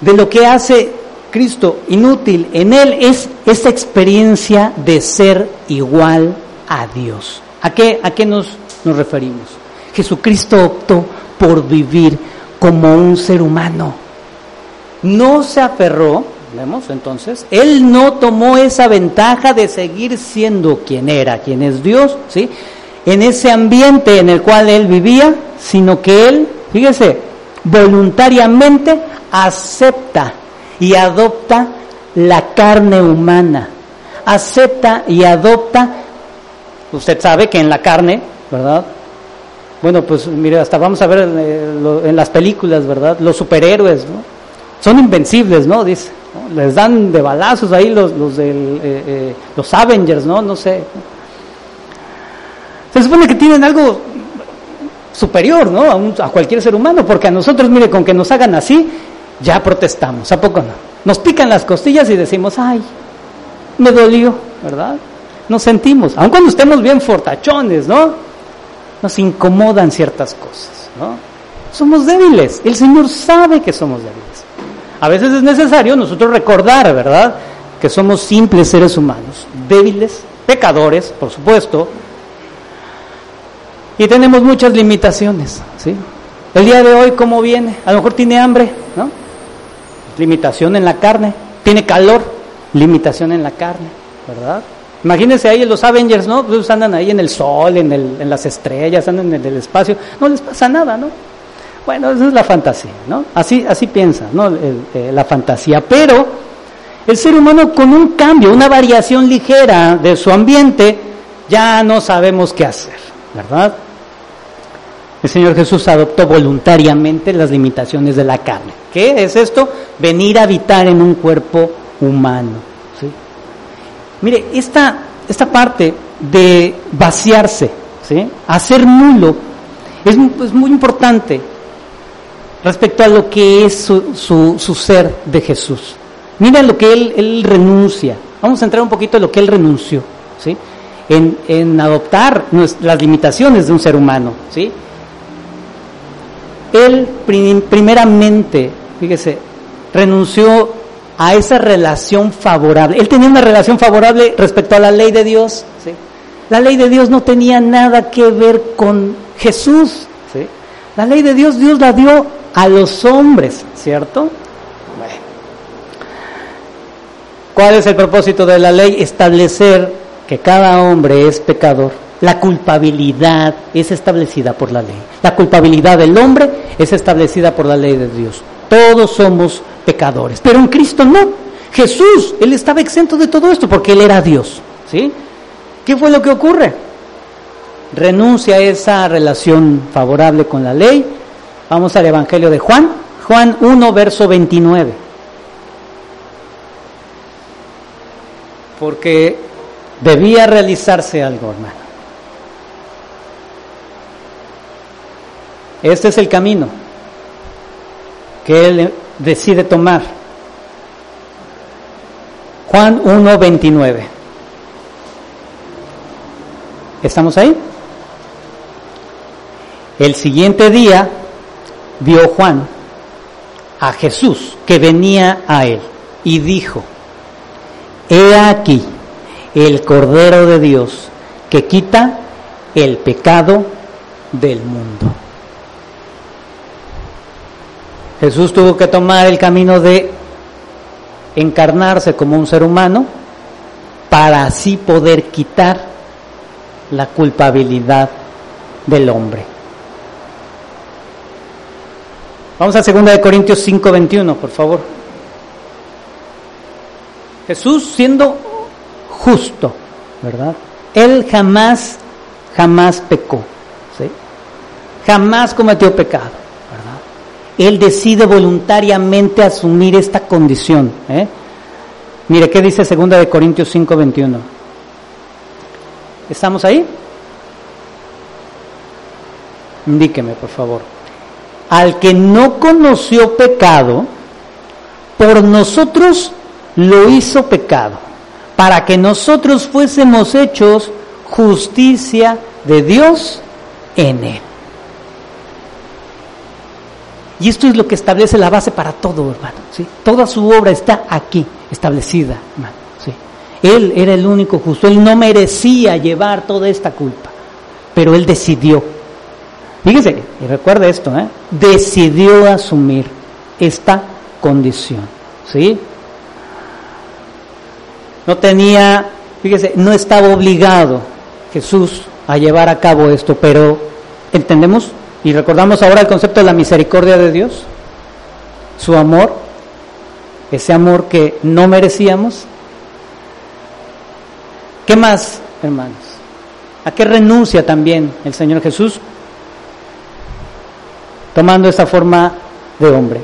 De lo que hace Cristo inútil en él es esa experiencia de ser igual a Dios. ¿A qué, a qué nos, nos referimos? Jesucristo optó por vivir como un ser humano. No se aferró Vemos entonces, él no tomó esa ventaja de seguir siendo quien era, quien es Dios, ¿sí? En ese ambiente en el cual él vivía, sino que él, fíjese, voluntariamente acepta y adopta la carne humana. Acepta y adopta, usted sabe que en la carne, ¿verdad? Bueno, pues mire, hasta vamos a ver eh, en las películas, ¿verdad? Los superhéroes, ¿no? Son invencibles, ¿no? Dice les dan de balazos ahí los, los, del, eh, eh, los Avengers, ¿no? No sé. Se supone que tienen algo superior, ¿no? A, a, cualquier ser humano, porque a nosotros, mire, con que nos hagan así, ya protestamos, ¿a poco no? Nos pican las costillas y decimos, ay, me dolió, ¿verdad? Nos sentimos, aun cuando estemos bien fortachones, ¿no? Nos incomodan ciertas cosas, ¿no? Somos débiles, el Señor sabe que somos débiles. A veces es necesario nosotros recordar, ¿verdad?, que somos simples seres humanos, débiles, pecadores, por supuesto, y tenemos muchas limitaciones, ¿sí? El día de hoy, ¿cómo viene? A lo mejor tiene hambre, ¿no? Limitación en la carne. Tiene calor, limitación en la carne, ¿verdad? Imagínense ahí los Avengers, ¿no? Pues andan ahí en el sol, en, el, en las estrellas, andan en el espacio, no les pasa nada, ¿no? Bueno, esa es la fantasía, ¿no? Así, así piensa, ¿no? Eh, la fantasía. Pero el ser humano con un cambio, una variación ligera de su ambiente, ya no sabemos qué hacer, ¿verdad? El Señor Jesús adoptó voluntariamente las limitaciones de la carne. ¿Qué es esto? Venir a habitar en un cuerpo humano. Mire, esta, esta parte de vaciarse, ¿sí? hacer nulo, es, muy importante respecto a lo que es su, su, ser de Jesús. Mira lo que él, renuncia. Vamos a entrar un poquito en lo que él renunció, ¿sí? En, en adoptar las limitaciones de un ser humano, ¿sí? Él primeramente, fíjese, renunció a esa relación favorable. Él tenía una relación favorable respecto a la ley de Dios, ¿sí? La ley de Dios no tenía nada que ver con Jesús, ¿sí? La ley de Dios, Dios la dio a los hombres, ¿cierto? ¿Cuál es el propósito de la ley? Establecer que cada hombre es pecador. La culpabilidad es establecida por la ley. La culpabilidad del hombre es establecida por la ley de Dios. Todos somos pecadores. Pero en Cristo no. Jesús, Él estaba exento de todo esto porque Él era Dios. ¿Sí? ¿Qué fue lo que ocurre? Renuncia a esa relación favorable con la ley Vamos al Evangelio de Juan, Juan 1, verso 29. Porque debía realizarse algo, hermano. Este es el camino que él decide tomar. Juan 1, 29. ¿Estamos ahí? El siguiente día vio Juan a Jesús que venía a él y dijo, He aquí el Cordero de Dios que quita el pecado del mundo. Jesús tuvo que tomar el camino de encarnarse como un ser humano, para así poder quitar la culpabilidad del hombre. Vamos a 2 Corintios 5:21, por favor. Jesús siendo justo, ¿verdad? Él jamás, jamás pecó, ¿sí? Jamás cometió pecado. Él decide voluntariamente asumir esta condición. ¿eh? Mire, ¿qué dice 2 de Corintios 5:21? ¿Estamos ahí? Indíqueme, por favor. Al que no conoció pecado, por nosotros lo hizo pecado, para que nosotros fuésemos hechos justicia de Dios en él. Y esto es lo que establece la base para todo, hermano. ¿sí? Toda su obra está aquí, establecida, hermano. ¿sí? Él era el único justo, él no merecía llevar toda esta culpa, pero él decidió. Fíjese, y recuerde esto, ¿eh? decidió asumir esta condición. ¿Sí? No tenía, fíjese, no estaba obligado Jesús a llevar a cabo esto, pero entendemos y recordamos ahora el concepto de la misericordia de Dios, su amor, ese amor que no merecíamos. ¿Qué más, hermanos? ¿A qué renuncia también el Señor Jesús? Tomando esa forma de hombre.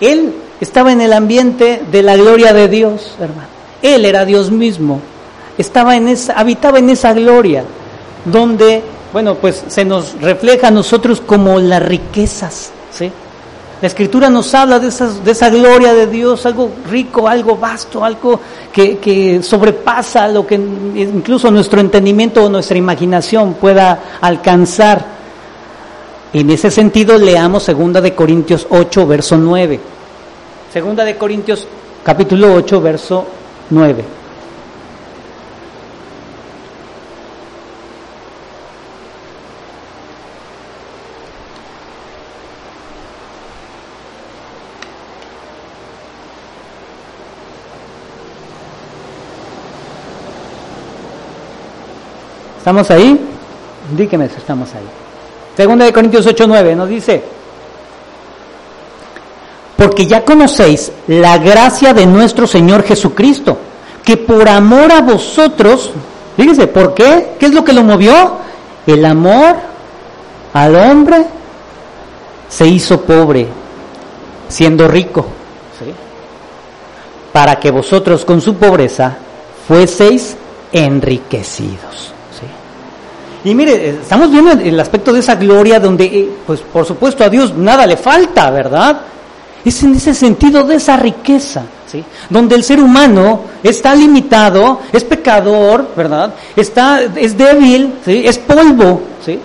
Él estaba en el ambiente de la gloria de Dios, hermano. Él era Dios mismo. Estaba en esa, habitaba en esa gloria donde, bueno, pues se nos refleja a nosotros como las riquezas, ¿sí? La escritura nos habla de, esas, de esa gloria de Dios, algo rico, algo vasto, algo que, que sobrepasa lo que incluso nuestro entendimiento o nuestra imaginación pueda alcanzar. En ese sentido, leamos 2 de Corintios 8, verso 9. Segunda de Corintios capítulo 8, verso 9. ¿Estamos ahí? Dígame si estamos ahí. Segunda de Corintios 8, 9 nos dice, porque ya conocéis la gracia de nuestro Señor Jesucristo, que por amor a vosotros, fíjese, ¿por qué? ¿Qué es lo que lo movió? El amor al hombre se hizo pobre, siendo rico, para que vosotros con su pobreza fueseis enriquecidos. Y mire, estamos viendo el aspecto de esa gloria donde, eh, pues por supuesto a Dios nada le falta, ¿verdad? Es en ese sentido de esa riqueza, ¿sí? Donde el ser humano está limitado, es pecador, ¿verdad? Está, es débil, ¿sí? Es polvo, ¿sí?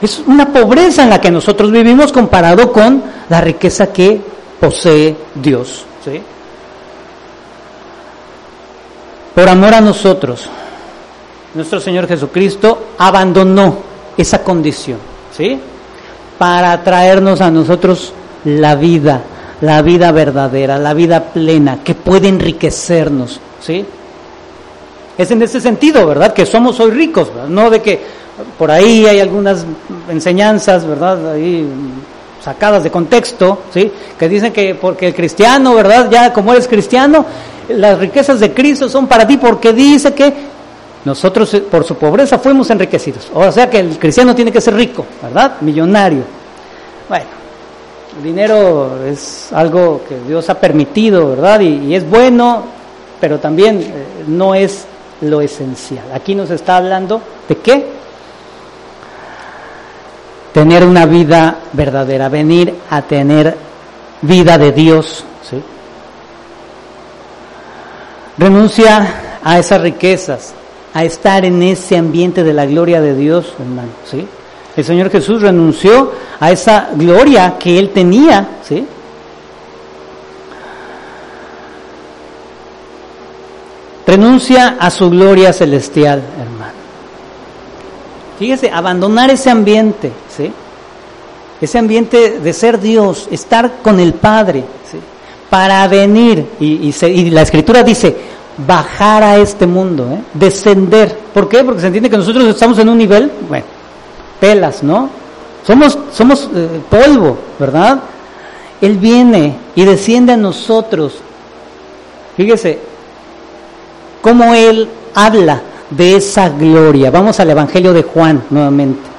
Es una pobreza en la que nosotros vivimos comparado con la riqueza que posee Dios, ¿sí? Por amor a nosotros, nuestro Señor Jesucristo abandonó esa condición, ¿sí? Para traernos a nosotros la vida, la vida verdadera, la vida plena, que puede enriquecernos, ¿sí? Es en ese sentido, ¿verdad? Que somos hoy ricos, no de que por ahí hay algunas enseñanzas, ¿verdad? Ahí sacadas de contexto, ¿sí? Que dicen que porque el cristiano, ¿verdad? Ya como eres cristiano, las riquezas de Cristo son para ti porque dice que nosotros eh, por su pobreza fuimos enriquecidos. O sea que el cristiano tiene que ser rico, ¿verdad? Millonario. Bueno, el dinero es algo que Dios ha permitido, ¿verdad? Y, es bueno, pero también eh, no es lo esencial. Aquí nos está hablando de qué? Tener una vida verdadera, venir a tener vida de Dios, ¿sí? Renuncia a esas riquezas, a estar en ese ambiente de la gloria de Dios, hermano, ¿sí? El Señor Jesús renunció a esa gloria que él tenía, ¿sí? Renuncia a su gloria celestial, hermano. Fíjese, abandonar ese ambiente, ¿sí? Ese ambiente de ser Dios, estar con el Padre, ¿sí? Para venir, y, y la Escritura dice, bajar a este mundo, ¿eh? descender. ¿Por qué? Porque se entiende que nosotros estamos en un nivel, bueno, pelas, ¿no? Somos, somos eh, polvo, ¿verdad? Él viene y desciende a nosotros. Fíjese cómo Él habla de esa gloria. Vamos al Evangelio de Juan nuevamente.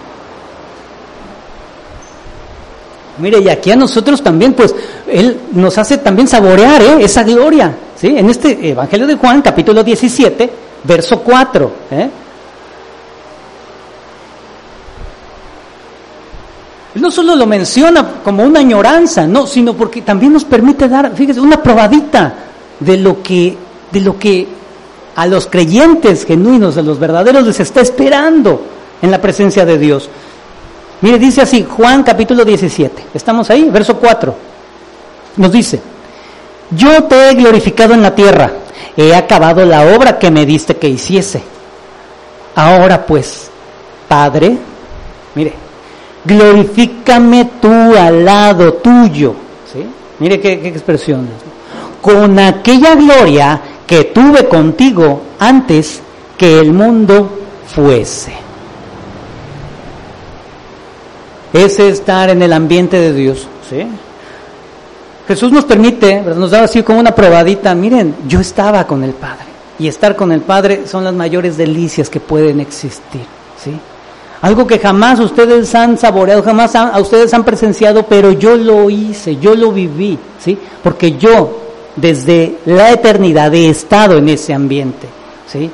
Mire, y aquí a nosotros también, pues, Él nos hace también saborear ¿eh? esa gloria. En este Evangelio de Juan, capítulo 17, verso 4. ¿eh? No solo lo menciona como una añoranza, no, sino porque también nos permite dar, fíjese, una probadita de lo que, de lo que a los creyentes genuinos, a los verdaderos, les está esperando en la presencia de Dios. Mire, dice así, Juan capítulo 17, estamos ahí, verso 4, nos dice, yo te he glorificado en la tierra, he acabado la obra que me diste que hiciese. Ahora pues, Padre, mire, glorifícame tú al lado tuyo. ¿Sí? Mire qué, expresiones. Con aquella gloria que tuve contigo antes que el mundo fuese. Ese estar en el ambiente de Dios. ¿sí? Jesús nos permite, nos da así como una probadita, miren, yo estaba con el Padre. Y estar con el Padre son las mayores delicias que pueden existir. ¿sí? Algo que jamás ustedes han saboreado, jamás a ustedes han presenciado, pero yo lo hice, yo lo viví, ¿sí? Porque yo desde la eternidad he estado en ese ambiente, ¿sí?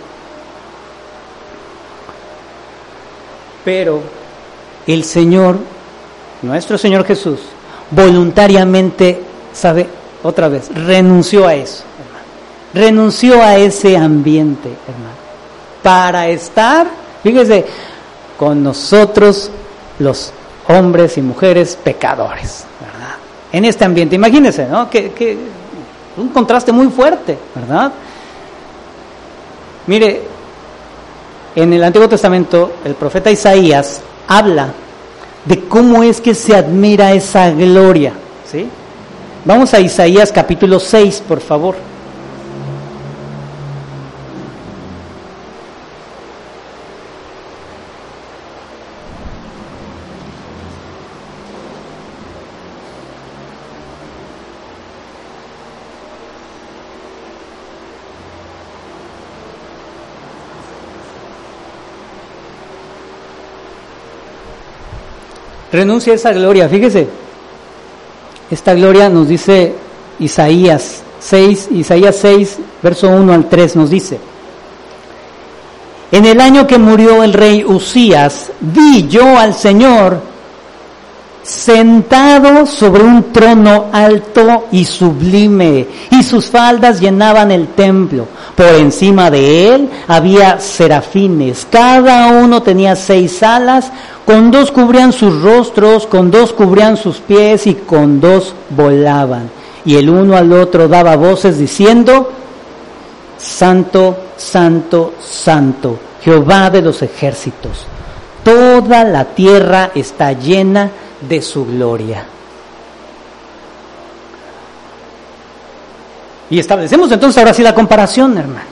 Pero el Señor, nuestro Señor Jesús, voluntariamente, sabe, otra vez, renunció a eso, hermano. Renunció a ese ambiente, hermano. Para estar, fíjese, con nosotros los hombres y mujeres pecadores, ¿verdad? En este ambiente, imagínense, ¿no? Que, que un contraste muy fuerte, ¿verdad? Mire, en el Antiguo Testamento el profeta Isaías habla de cómo es que se admira esa gloria, ¿sí? Vamos a Isaías capítulo 6, por favor. renuncia a esa gloria. Fíjese, esta gloria nos dice Isaías 6, Isaías 6, verso 1 al 3 nos dice, en el año que murió el rey Usías, vi yo al Señor sentado sobre un trono alto y sublime, y sus faldas llenaban el templo. Por encima de él había serafines, cada uno tenía seis alas, con dos cubrían sus rostros, con dos cubrían sus pies y con dos volaban. Y el uno al otro daba voces diciendo, Santo, Santo, Santo, Jehová de los ejércitos. Toda la tierra está llena de su gloria. Y establecemos entonces ahora sí la comparación, hermano.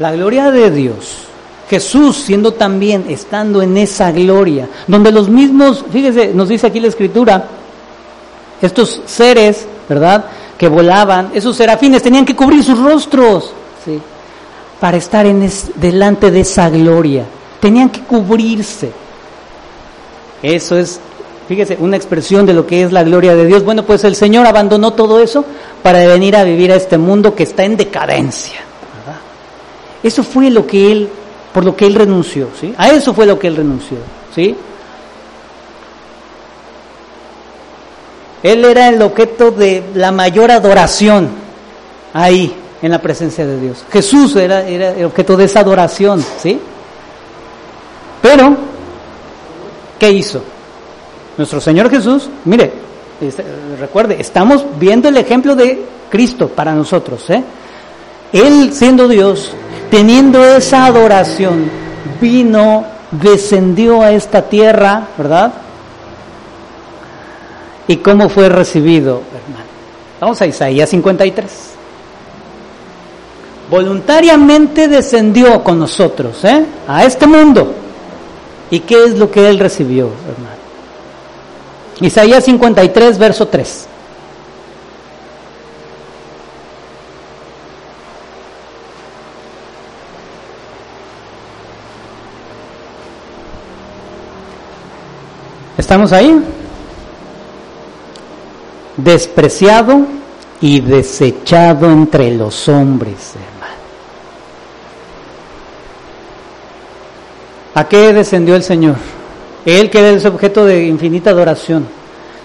La gloria de Dios Jesús siendo también, estando en esa gloria, donde los mismos, fíjese, nos dice aquí la escritura, estos seres, ¿verdad? Que volaban, esos serafines tenían que cubrir sus rostros, ¿sí? Para estar en delante de esa gloria. Tenían que cubrirse. Eso es, fíjese, una expresión de lo que es la gloria de Dios. Bueno, pues el Señor abandonó todo eso para venir a vivir a este mundo que está en decadencia. ¿verdad? Eso fue lo que Él por lo que él renunció, ¿sí? A eso fue lo que él renunció, ¿sí? Él era el objeto de la mayor adoración ahí, en la presencia de Dios. Jesús era, era el objeto de esa adoración, ¿sí? Pero, ¿qué hizo? Nuestro Señor Jesús, mire, este, recuerde, estamos viendo el ejemplo de Cristo para nosotros, ¿eh? Él siendo Dios, teniendo esa adoración, vino, descendió a esta tierra, ¿verdad? ¿Y cómo fue recibido, hermano? Vamos a Isaías 53. voluntariamente descendió con nosotros ¿eh? a este mundo. ¿Y qué es lo que Él recibió, hermano? Isaías 53, verso 3. ¿Estamos ahí? Despreciado y desechado entre los hombres, hermano. ¿A qué descendió el Señor? Él que era objeto de infinita adoración,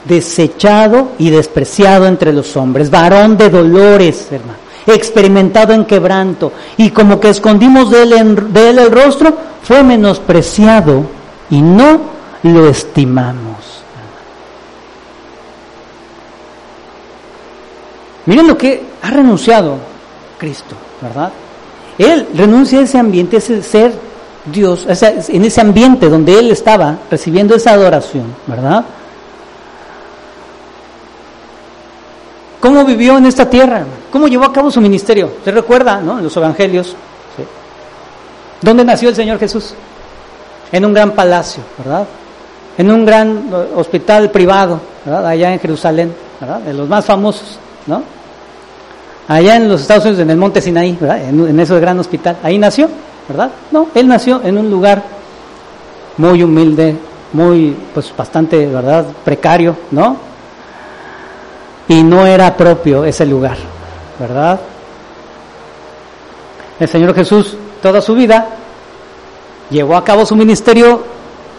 desechado y despreciado entre los hombres, varón de dolores, hermano, experimentado en quebranto, y como que escondimos de él el rostro, fue menospreciado y no lo estimamos. Miren lo que ha renunciado Cristo, ¿verdad? Él renuncia a ese ambiente, ese ser Dios, en ese ambiente donde Él estaba recibiendo esa adoración, ¿verdad? ¿Cómo vivió en esta tierra? ¿Cómo llevó a cabo su ministerio? ¿Se recuerda, no? En los evangelios. ¿Dónde nació el Señor Jesús? En un gran palacio, ¿verdad? En un gran hospital privado, ¿verdad? Allá en Jerusalén, ¿verdad? De los más famosos. ¿no? Allá en los Estados Unidos, en el monte Sinaí, ¿verdad? En, ese gran hospital. Ahí nació, ¿verdad? No, él nació en un lugar muy humilde, muy, pues bastante, ¿verdad? Precario, ¿no? Y no era propio ese lugar, ¿verdad? El Señor Jesús, toda su vida, llevó a cabo su ministerio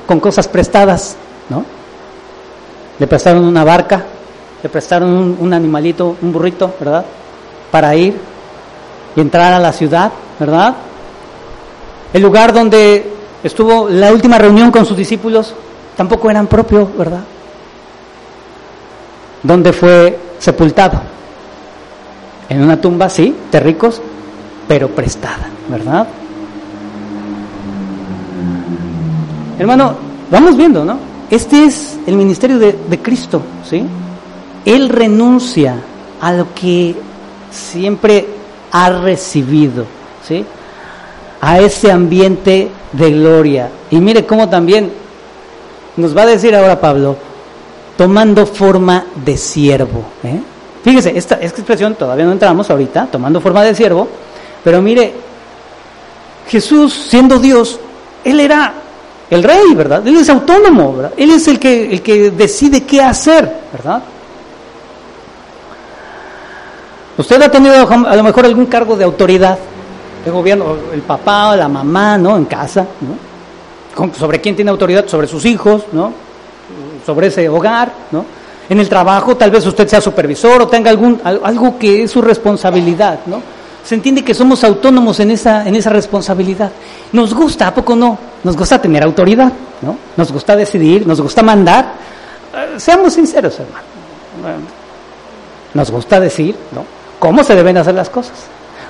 con cosas prestadas, ¿no? Le prestaron una barca, le prestaron un, animalito, un burrito, ¿verdad? Para ir y entrar a la ciudad, ¿verdad? El lugar donde estuvo la última reunión con sus discípulos tampoco eran propios, ¿verdad? Donde fue sepultado. En una tumba, sí, de ricos, pero prestada, ¿verdad? Hermano, vamos viendo, ¿no? Este es el ministerio de, Cristo, ¿sí? Él renuncia a lo que siempre ha recibido, ¿sí? A ese ambiente de gloria. Y mire cómo también nos va a decir ahora Pablo, tomando forma de siervo. ¿eh? Fíjese, esta expresión todavía no entramos ahorita, tomando forma de siervo, pero mire, Jesús siendo Dios, Él era el rey, ¿verdad? Él es autónomo, ¿verdad? Él es el que, el que decide qué hacer, ¿verdad? Usted ha tenido a lo mejor algún cargo de autoridad de gobierno, el papá la mamá, ¿no? En casa, ¿no? ¿Sobre quién tiene autoridad? Sobre sus hijos, ¿no? Sobre ese hogar, ¿no? En el trabajo tal vez usted sea supervisor o tenga algún, algo que es su responsabilidad, ¿no? Se entiende que somos autónomos en esa, en esa responsabilidad. Nos gusta, ¿a poco no? Nos gusta tener autoridad, ¿no? Nos gusta decidir, nos gusta mandar. Eh, seamos sinceros, hermano. Nos gusta decir, ¿no? cómo se deben hacer las cosas,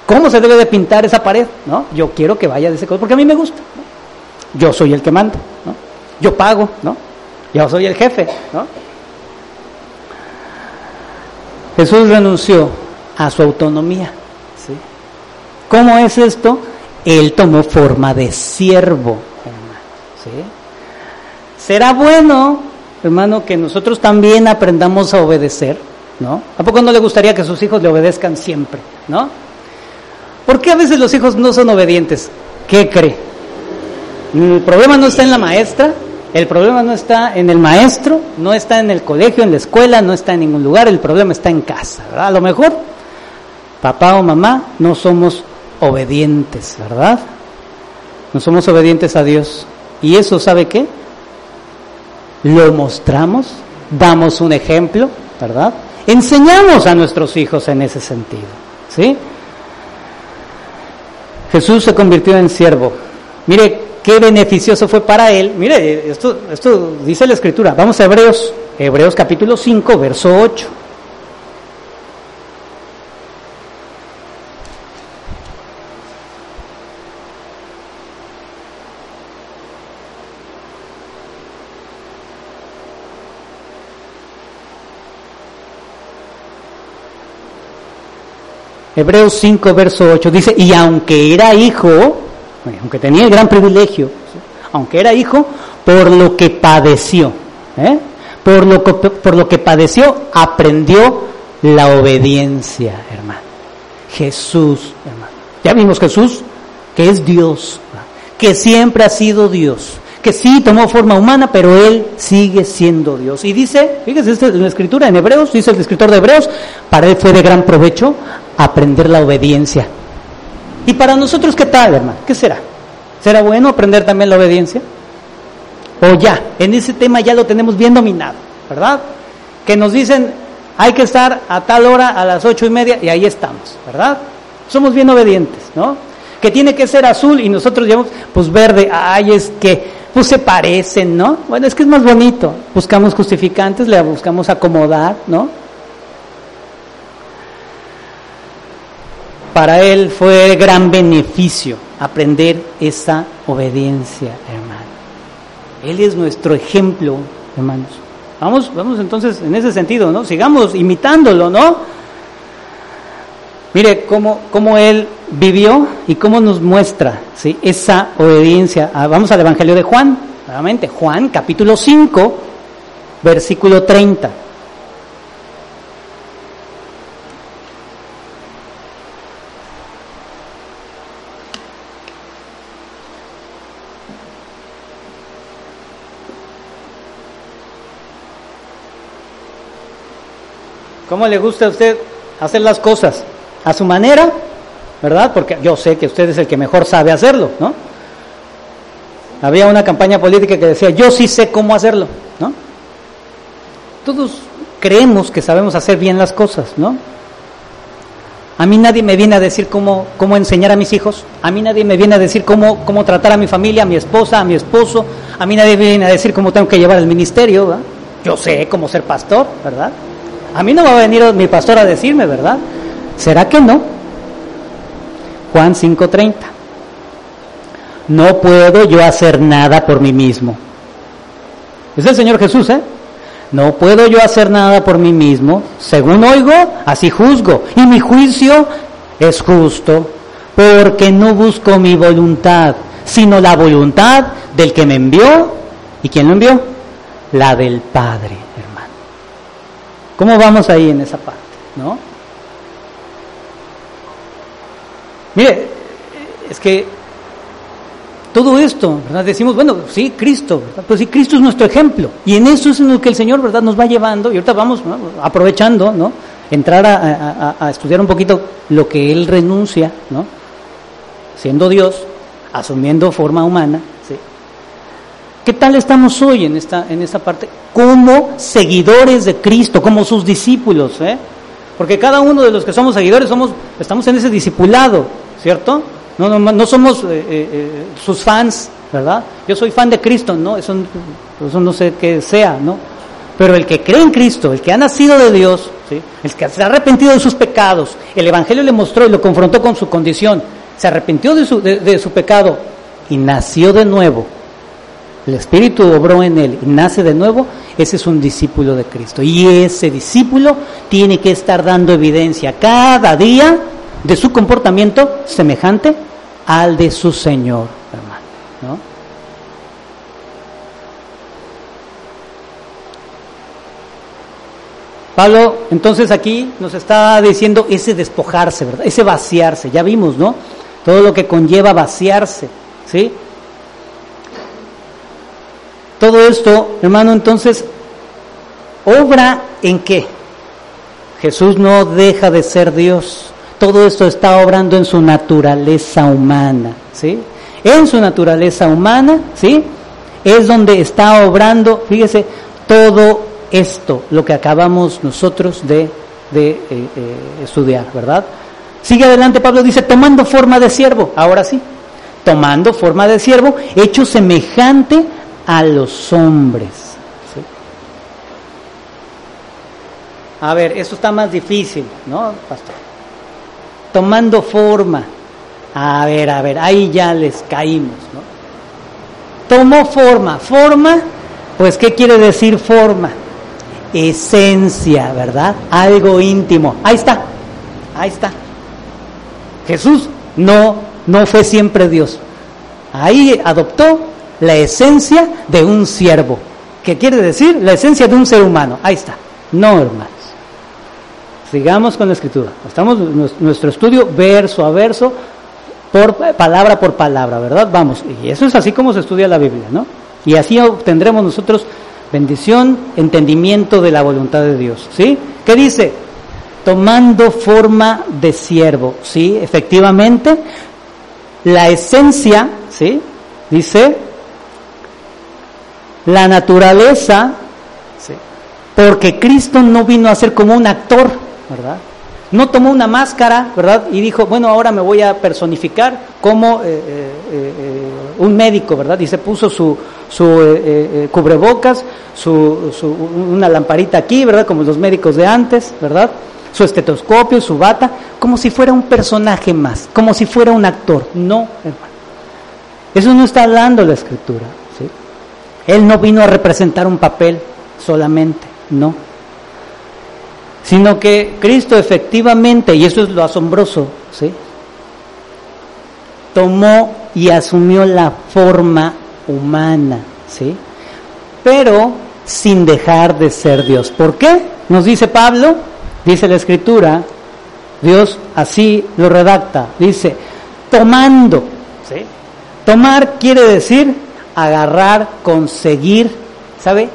cómo se debe de pintar esa pared, ¿no? Yo quiero que vaya de ese color porque a mí me gusta. Yo soy el que manda, ¿no? Yo pago, ¿no? Yo soy el jefe, ¿no? Jesús renunció a su autonomía. ¿Cómo es esto? Él tomó forma de siervo, ¿sí? Será bueno, hermano, que nosotros también aprendamos a obedecer ¿no? ¿A poco no le gustaría que sus hijos le obedezcan siempre, ¿no? ¿Por qué a veces los hijos no son obedientes? ¿Qué cree? El problema no está en la maestra, el problema no está en el maestro, no está en el colegio, en la escuela, no está en ningún lugar, el problema está en casa. A lo mejor papá o mamá no somos obedientes, ¿verdad? No somos obedientes a Dios. ¿Y eso sabe qué? Lo mostramos, damos un ejemplo, ¿verdad? enseñamos a nuestros hijos en ese sentido. ¿sí? Jesús se convirtió en siervo. Mire qué beneficioso fue para él. Mire, esto, esto dice la escritura. Vamos a Hebreos, Hebreos capítulo 5, verso 8. Hebreos 5, verso 8, dice, y aunque era hijo, aunque tenía el gran privilegio, aunque era hijo, por lo que padeció, ¿eh? por, lo que, por lo que padeció, aprendió la obediencia, hermano. Jesús, hermano. Ya vimos Jesús, que es Dios, que siempre ha sido Dios, que sí tomó forma humana, pero Él sigue siendo Dios. Y dice, fíjese en la escritura, en Hebreos, dice el escritor de Hebreos, para Él fue de gran provecho aprender la obediencia. ¿Y para nosotros qué tal, hermano? ¿Qué será? ¿Será bueno aprender también la obediencia? O ya, en ese tema ya lo tenemos bien dominado, ¿verdad? Que nos dicen, hay que estar a tal hora, a las ocho y media, y ahí estamos, ¿verdad? Somos bien obedientes, ¿no? Que tiene que ser azul y nosotros llevamos, pues verde, ay, es que, pues se parecen, ¿no? Bueno, es que es más bonito. Buscamos justificantes, le buscamos acomodar, ¿no? Para él fue gran beneficio aprender esa obediencia, hermano. Él es nuestro ejemplo, hermanos. Vamos, vamos entonces en ese sentido, ¿no? Sigamos imitándolo, ¿no? Mire cómo, cómo él vivió y cómo nos muestra esa obediencia. Ah, vamos al Evangelio de Juan, nuevamente, Juan capítulo 5, versículo 30. ¿Cómo le gusta a usted hacer las cosas? ¿A su manera? ¿Verdad? Porque yo sé que usted es el que mejor sabe hacerlo, ¿no? Había una campaña política que decía, yo sí sé cómo hacerlo, ¿no? Todos creemos que sabemos hacer bien las cosas, ¿no? A mí nadie me viene a decir cómo, cómo enseñar a mis hijos, a mí nadie me viene a decir cómo, cómo tratar a mi familia, a mi esposa, a mi esposo, a mí nadie me viene a decir cómo tengo que llevar el ministerio, ¿verdad? Yo sé cómo ser pastor, ¿verdad? A mí no va a venir mi pastor a decirme, ¿verdad? ¿Será que no? Juan 5:30. No puedo yo hacer nada por mí mismo. Es el Señor Jesús, ¿eh? No puedo yo hacer nada por mí mismo. Según oigo, así juzgo. Y mi juicio es justo, porque no busco mi voluntad, sino la voluntad del que me envió. ¿Y quién lo envió? La del Padre. ¿Cómo vamos ahí en esa parte? ¿No? Mire, es que todo esto. Decimos, bueno, sí, Cristo, ¿verdad? Pues sí, Cristo es nuestro ejemplo. Y en eso es en lo que el Señor, ¿verdad?, nos va llevando. Y ahorita vamos aprovechando, ¿no? Entrar a, a, estudiar un poquito lo que Él renuncia, ¿no? Siendo Dios, asumiendo forma humana, ¿Qué tal estamos hoy en esta, en esta parte? Como seguidores de Cristo, como sus discípulos, ¿eh? Porque cada uno de los que somos seguidores somos, estamos en ese discipulado, ¿cierto? No, no, no somos eh, eh, eh, sus fans, ¿verdad? Yo soy fan de Cristo, ¿no? Eso, no sé qué sea, ¿no? Pero el que cree en Cristo, el que ha nacido de Dios, el que se ha arrepentido de sus pecados, el Evangelio le mostró y lo confrontó con su condición, se arrepintió de su, de su pecado y nació de nuevo el Espíritu obró en él y nace de nuevo, ese es un discípulo de Cristo. Y ese discípulo tiene que estar dando evidencia cada día de su comportamiento semejante al de su Señor, hermano. Pablo, entonces aquí nos está diciendo ese despojarse, ¿verdad? Ese vaciarse, ya vimos, ¿no? Todo lo que conlleva vaciarse, ¿sí? Todo esto, hermano, entonces, obra en qué? Jesús no deja de ser Dios. Todo esto está obrando en su naturaleza humana, ¿sí? En su naturaleza humana, ¿sí? Es donde está obrando, fíjese, todo esto, lo que acabamos nosotros de, eh, eh, estudiar, ¿verdad? Sigue adelante, Pablo dice, tomando forma de siervo, ahora sí, tomando forma de siervo, hecho semejante a los hombres. A ver, eso está más difícil, ¿no, pastor? Tomando forma. A ver, a ver, ahí ya les caímos, ¿no? Tomó forma. Forma, pues, ¿qué quiere decir forma? Esencia, ¿verdad? Algo íntimo. Ahí está, ahí está. Jesús no, no fue siempre Dios. Ahí adoptó la esencia de un siervo. ¿Qué quiere decir? La esencia de un ser humano. Ahí está. No, hermanos. Sigamos con la escritura. Estamos nuestro estudio verso a verso, por palabra por palabra, ¿verdad? Vamos. Y eso es así como se estudia la Biblia, ¿no? Y así obtendremos nosotros bendición, entendimiento de la voluntad de Dios. ¿Sí? ¿Qué dice? Tomando forma de siervo. ¿Sí? Efectivamente, la esencia, ¿sí? Dice, la naturaleza, ¿sí? porque Cristo no vino a ser como un actor, ¿verdad? No tomó una máscara, ¿verdad? Y dijo, bueno, ahora me voy a personificar como eh, eh, eh, un médico, ¿verdad? Y se puso su, su cubrebocas, su, su, una lamparita aquí, ¿verdad? Como los médicos de antes, ¿verdad? Su estetoscopio, su bata, como si fuera un personaje más, como si fuera un actor. No, hermano. Eso no está hablando la escritura. Él no vino a representar un papel solamente, no sino que Cristo efectivamente, y eso es lo asombroso, ¿sí? tomó y asumió la forma humana, ¿sí? pero sin dejar de ser Dios. ¿Por qué? Nos dice Pablo, dice la Escritura, Dios así lo redacta, dice, tomando, ¿sí? Tomar quiere decir agarrar, conseguir, ¿sabe?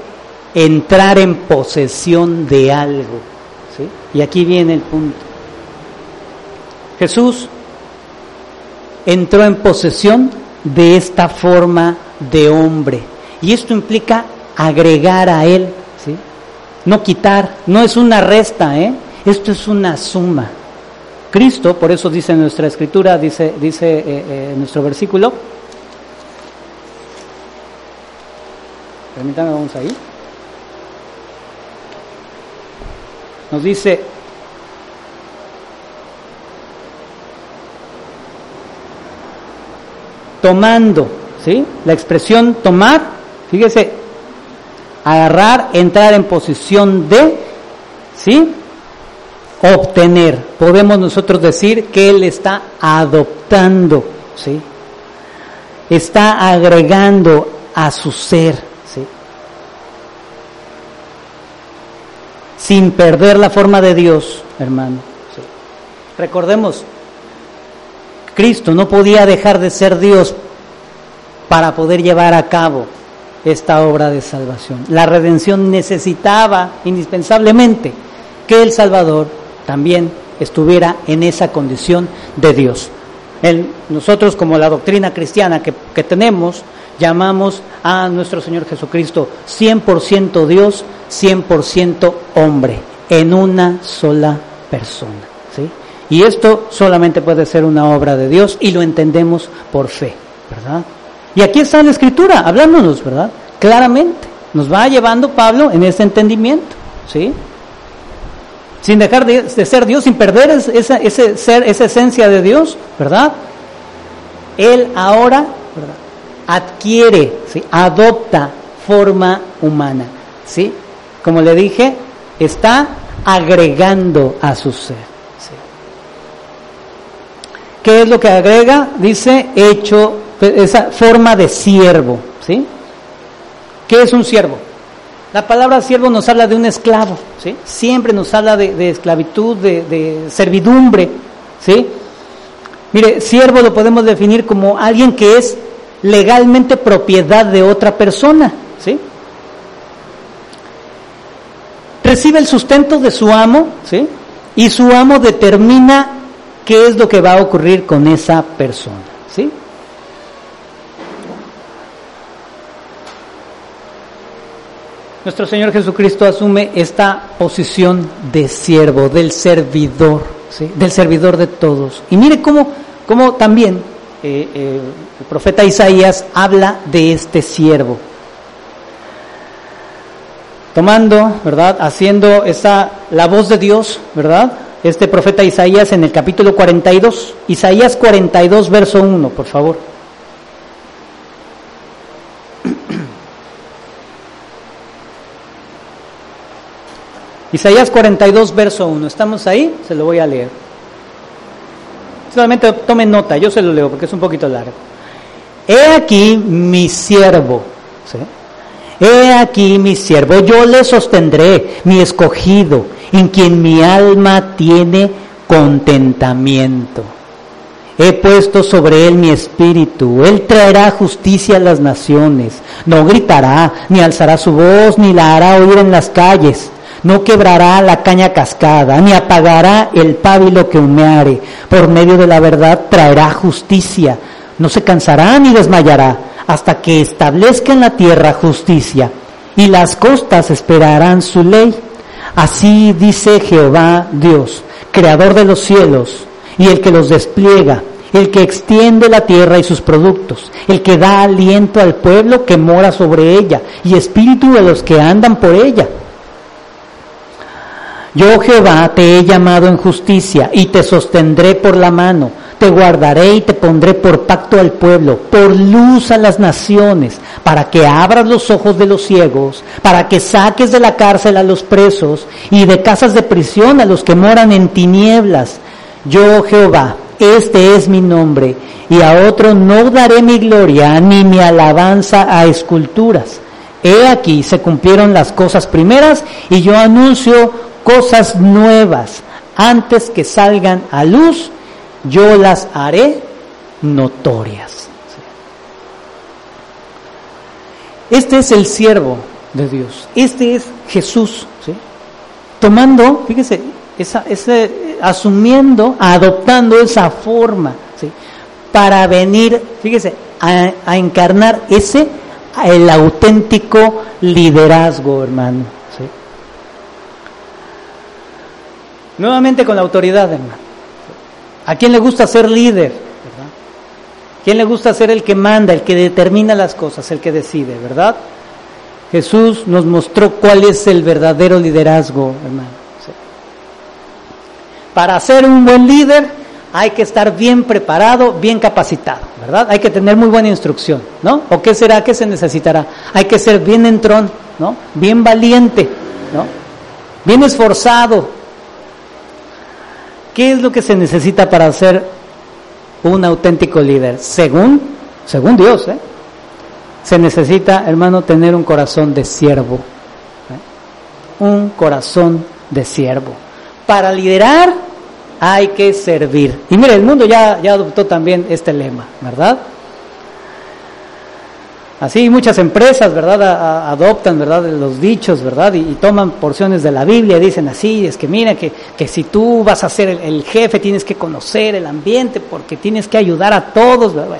Entrar en posesión de algo. Y aquí viene el punto. Jesús entró en posesión de esta forma de hombre. Y esto implica agregar a él, ¿sí? no quitar, no es una resta, ¿eh? esto es una suma. Cristo, por eso dice nuestra escritura, dice, dice eh, eh, nuestro versículo, permítanme, vamos ahí. Nos dice, tomando, ¿sí? La expresión tomar, fíjese, agarrar, entrar en posición de, ¿sí? Obtener. Podemos nosotros decir que Él está adoptando, ¿sí? Está agregando a su ser, sin perder la forma de Dios, hermano. Recordemos, Cristo no podía dejar de ser Dios para poder llevar a cabo esta obra de salvación. La redención necesitaba indispensablemente que el Salvador también estuviera en esa condición de Dios. nosotros como la doctrina cristiana que, que tenemos, llamamos a nuestro Señor Jesucristo 100% Dios, 100% hombre, en una sola persona. ¿sí? Y esto solamente puede ser una obra de Dios y lo entendemos por fe, ¿verdad? Y aquí está la escritura, hablándonos, ¿verdad? Claramente, nos va llevando Pablo en ese entendimiento, ¿sí? Sin dejar de, ser Dios, sin perder esa, ese ser, esa esencia de Dios, ¿verdad? Él ahora, ¿verdad? Adquiere, ¿sí? adopta forma humana. ¿sí? Como le dije, está agregando a su ser. ¿Qué es lo que agrega? Dice hecho, esa forma de siervo. ¿sí? ¿Qué es un siervo? La palabra siervo nos habla de un esclavo, ¿sí? Siempre nos habla de, esclavitud, de, de, servidumbre, ¿sí? Mire, siervo lo podemos definir como alguien que es legalmente propiedad de otra persona, ¿sí? Recibe el sustento de su amo, ¿sí? Y su amo determina qué es lo que va a ocurrir con esa persona, ¿sí? Nuestro Señor Jesucristo asume esta posición de siervo, del servidor, del servidor de todos. Y mire cómo, cómo también eh, eh, el profeta Isaías habla de este siervo. Tomando, ¿verdad? Haciendo esa, la voz de Dios, ¿verdad? Este profeta Isaías en el capítulo 42, Isaías 42, verso 1, por favor. [CLEARS THROAT] Isaías 42, verso 1. ¿Estamos ahí? Se lo voy a leer. Solamente tomen nota, yo se lo leo porque es un poquito largo. He aquí mi siervo. He aquí mi siervo, yo le sostendré, mi escogido, en quien mi alma tiene contentamiento. He puesto sobre él mi espíritu, él traerá justicia a las naciones, no gritará, ni alzará su voz, ni la hará oír en las calles, no quebrará la caña cascada, ni apagará el pábilo que humeare, por medio de la verdad traerá justicia, no se cansará ni desmayará, hasta que establezca en la tierra justicia, y las costas esperarán su ley. Así dice Jehová Dios, creador de los cielos, y el que los despliega, el que extiende la tierra y sus productos, el que da aliento al pueblo que mora sobre ella, y espíritu de los que andan por ella. Yo Jehová te he llamado en justicia y te sostendré por la mano te guardaré y te pondré por pacto al pueblo, por luz a las naciones, para que abras los ojos de los ciegos, para que saques de la cárcel a los presos y de casas de prisión a los que moran en tinieblas. Yo Jehová, este es mi nombre, y a otro no daré mi gloria ni mi alabanza a esculturas. He aquí se cumplieron las cosas primeras y yo anuncio cosas nuevas. Antes que salgan a luz yo las haré notorias. Este es el siervo de Dios, este es Jesús, tomando, fíjese, esa, ese, asumiendo, adoptando esa forma, para venir, fíjese, a, a, encarnar ese, el auténtico liderazgo, hermano. Nuevamente con la autoridad, hermano. ¿A quién le gusta ser líder? ¿verdad? ¿Quién le gusta ser el que manda, el que determina las cosas, el que decide, verdad? Jesús nos mostró cuál es el verdadero liderazgo, hermano. Para ser un buen líder hay que estar bien preparado, bien capacitado, ¿verdad? Hay que tener muy buena instrucción, ¿no? ¿O qué será? ¿Qué se necesitará? Hay que ser bien entrón, ¿no? Bien valiente, ¿no? Bien esforzado, ¿Qué es lo que se necesita para ser un auténtico líder? Según, según Dios, ¿eh? se necesita, hermano, tener un corazón de siervo. ¿eh? Un corazón de siervo. Para liderar hay que servir. Y mire, el mundo ya, ya adoptó también este lema, ¿verdad? Así muchas empresas, ¿verdad? adoptan, ¿verdad? Los dichos, ¿verdad? Y, toman porciones de la Biblia y dicen así, es que mira, que, que si tú vas a ser el, jefe tienes que conocer el ambiente porque tienes que ayudar a todos, ¿verdad?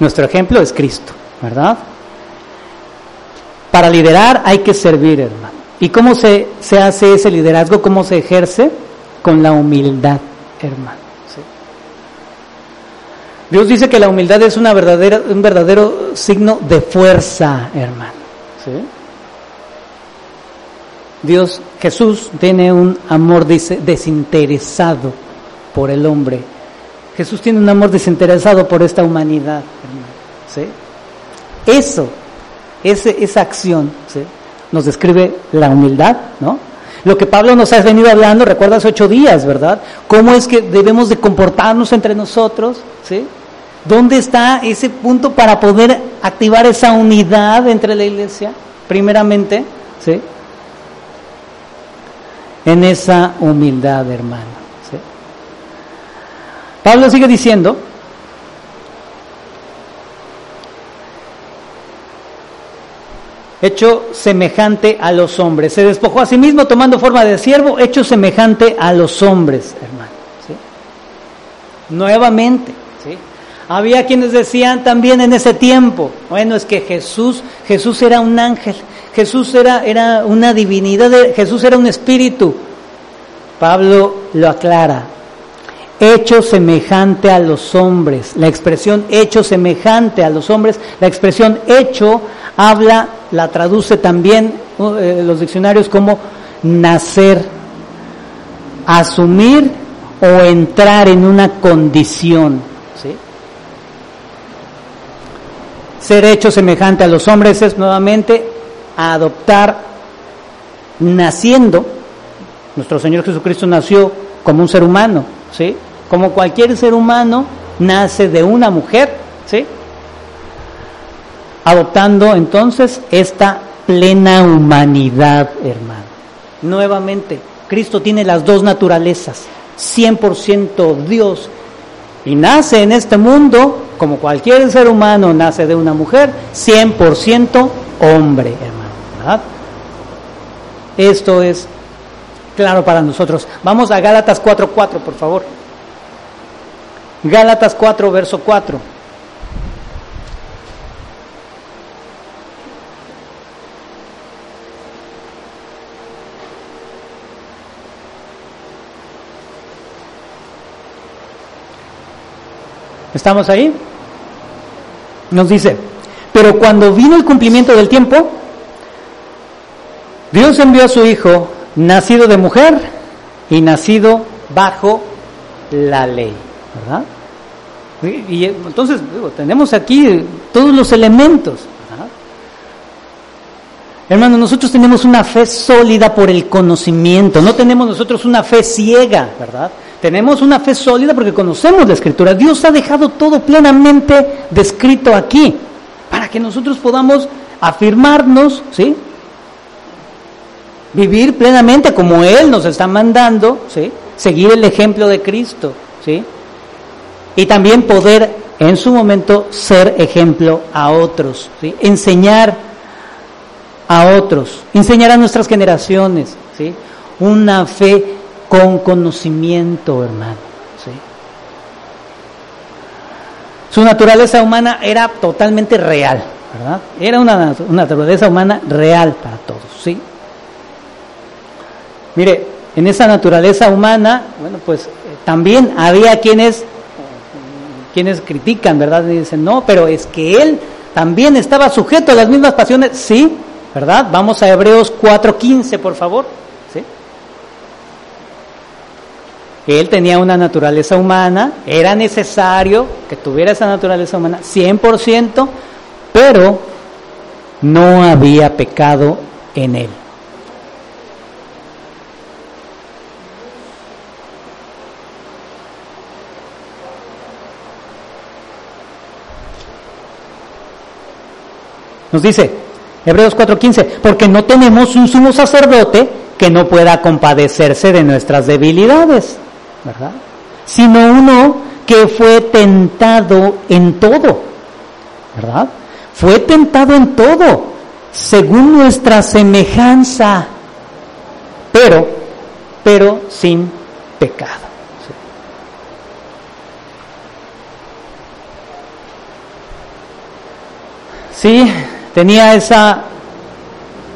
nuestro ejemplo es Cristo, ¿verdad? Para liderar hay que servir, hermano. ¿Y cómo se, se hace ese liderazgo? ¿Cómo se ejerce? Con la humildad, hermano. Dios dice que la humildad es una verdadera, un verdadero signo de fuerza, hermano. Dios, Jesús tiene un amor desinteresado por el hombre. Jesús tiene un amor desinteresado por esta humanidad, hermano. ¿sí? Eso, ese, esa acción, ¿sí? nos describe la humildad, ¿no? Lo que Pablo nos ha venido hablando, recuerdas ocho días, ¿verdad? ¿Cómo es que debemos de comportarnos entre nosotros? ¿Sí? ¿Dónde está ese punto para poder activar esa unidad entre la iglesia? Primeramente, ¿sí? En esa humildad, hermano. Pablo sigue diciendo, hecho semejante a los hombres. Se despojó a sí mismo tomando forma de siervo, hecho semejante a los hombres, hermano. Nuevamente. Había quienes decían también en ese tiempo, bueno, es que Jesús, Jesús era un ángel, Jesús era, era una divinidad, Jesús era un espíritu. Pablo lo aclara, hecho semejante a los hombres. La expresión hecho semejante a los hombres, la expresión hecho habla, la traduce también eh, los diccionarios como nacer, asumir o entrar en una condición. ¿sí? Ser hecho semejante a los hombres es nuevamente adoptar, naciendo, nuestro Señor Jesucristo nació como un ser humano, ¿sí? como cualquier ser humano, nace de una mujer, ¿sí? Adoptando entonces esta plena humanidad, hermano. Nuevamente, Cristo tiene las dos naturalezas, 100% Dios, y nace en este mundo, como cualquier ser humano nace de una mujer, 100% hombre, hermano. ¿verdad? Esto es claro para nosotros. Vamos a Gálatas 4.4, por favor. Gálatas 4, verso 4. ¿Estamos ahí? Nos dice, pero cuando vino el cumplimiento del tiempo, Dios envió a su Hijo, nacido de mujer y nacido bajo la ley, ¿verdad? Y, entonces tenemos aquí todos los elementos. Hermano, nosotros tenemos una fe sólida por el conocimiento, no tenemos nosotros una fe ciega, ¿verdad? Tenemos una fe sólida porque conocemos la escritura. Dios ha dejado todo plenamente descrito aquí para que nosotros podamos afirmarnos, ¿sí? Vivir plenamente como Él nos está mandando, ¿sí? Seguir el ejemplo de Cristo, ¿sí? Y también poder en su momento ser ejemplo a otros, ¿sí? Enseñar a otros, enseñar a nuestras generaciones, ¿sí? Una fe con conocimiento, hermano. ¿sí? Su naturaleza humana era totalmente real, ¿verdad? Era una, naturaleza humana real para todos, ¿sí? Mire, en esa naturaleza humana, bueno, pues eh, también había quienes, quienes critican, ¿verdad? Y dicen, no, pero es que él también estaba sujeto a las mismas pasiones, sí, ¿verdad? Vamos a Hebreos 4.15, por favor. Él tenía una naturaleza humana, era necesario que tuviera esa naturaleza humana 100%, pero no había pecado en él. Nos dice Hebreos 4:15, porque no tenemos un sumo sacerdote que no pueda compadecerse de nuestras debilidades ¿verdad? Sino uno que fue tentado en todo, ¿verdad? Fue tentado en todo, según nuestra semejanza, pero, pero sin pecado. Sí, tenía esa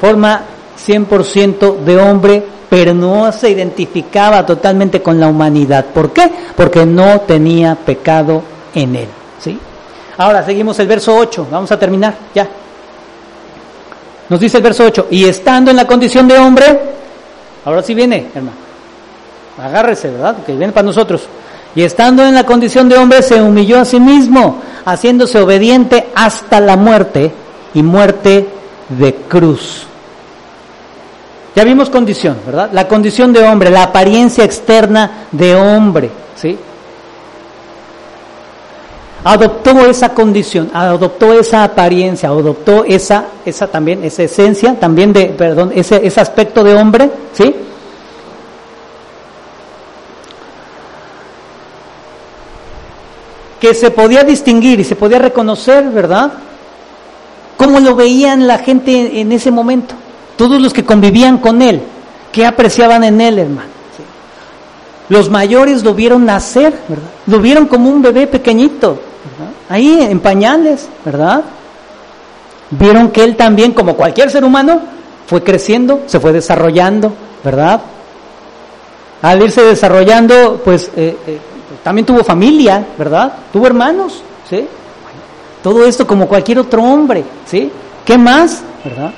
forma 100% de hombre pero no se identificaba totalmente con la humanidad. ¿Por qué? Porque no tenía pecado en él. ¿sí? Ahora seguimos el verso 8, vamos a terminar ya. Nos dice el verso 8, y estando en la condición de hombre, ahora sí viene, hermano, agárrese, ¿verdad? Que viene para nosotros. Y estando en la condición de hombre, se humilló a sí mismo, haciéndose obediente hasta la muerte y muerte de cruz. Ya vimos condición, ¿verdad? La condición de hombre, la apariencia externa de hombre, ¿sí? Adoptó esa condición, adoptó esa apariencia, adoptó esa, esa también, esa esencia, también de, perdón, ese, ese aspecto de hombre, ¿sí? Que se podía distinguir y se podía reconocer, ¿verdad? ¿Cómo lo veían la gente en ese momento? Todos los que convivían con él, ¿qué apreciaban en él, hermano? Los mayores lo vieron nacer, ¿verdad? Lo vieron como un bebé pequeñito, ¿verdad? Ahí en pañales, ¿verdad? Vieron que él también, como cualquier ser humano, fue creciendo, se fue desarrollando, ¿verdad? Al irse desarrollando, pues eh, eh, también tuvo familia, ¿verdad? Tuvo hermanos, ¿sí? Todo esto como cualquier otro hombre, ¿sí? ¿Qué más? ¿Verdad?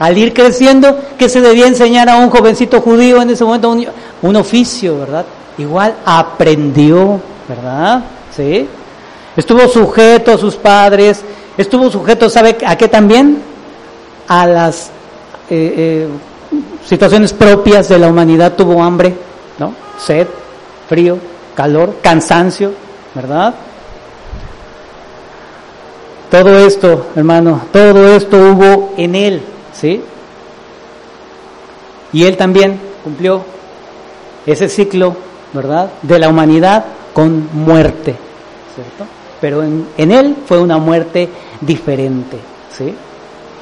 Al ir creciendo, que se debía enseñar a un jovencito judío en ese momento? Un, oficio, ¿verdad? Igual aprendió, ¿verdad? ¿Sí? Estuvo sujeto a sus padres, estuvo sujeto, ¿sabe a qué también? A las eh, eh, situaciones propias de la humanidad, tuvo hambre, ¿no? Sed, frío, calor, cansancio, ¿verdad? Todo esto, hermano, todo esto hubo en él, ¿sí? Y él también cumplió ese ciclo, ¿verdad? De la humanidad con muerte, ¿cierto? Pero en, en él fue una muerte diferente, ¿sí?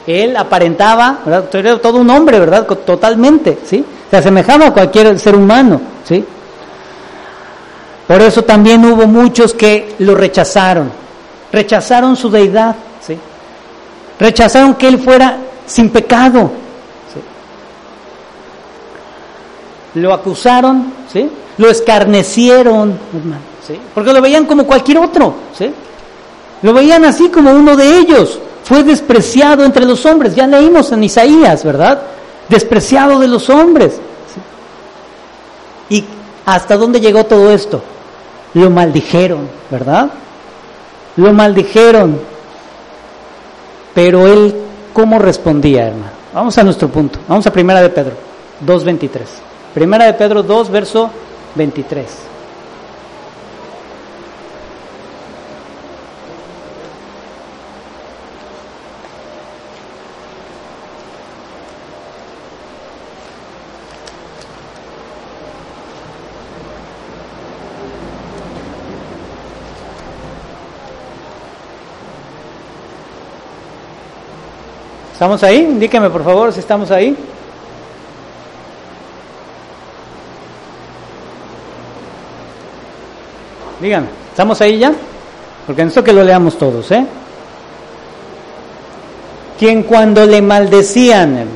Él aparentaba, ¿verdad? Todo un hombre, ¿verdad? Totalmente, ¿sí? Se asemejaba a cualquier ser humano, ¿sí? Por eso también hubo muchos que lo rechazaron, rechazaron su deidad, ¿sí? Rechazaron que él fuera sin pecado, ¿sí? Lo acusaron, ¿sí? Lo escarnecieron, ¿sí? Porque lo veían como cualquier otro, ¿sí? Lo veían así como uno de ellos. Fue despreciado entre los hombres. Ya leímos en Isaías, ¿verdad? Despreciado de los hombres. ¿Y hasta dónde llegó todo esto? Lo maldijeron, ¿verdad? Lo maldijeron. Pero él, ¿cómo respondía, hermano? Vamos a nuestro punto. Vamos a Primera de Pedro 2.23. Primera de Pedro 2, verso 23. ¿Estamos ahí? Indíqueme por favor si estamos ahí. Díganme, ¿estamos ahí ya? Porque necesito que lo leamos todos, ¿eh? Quien cuando le maldecían.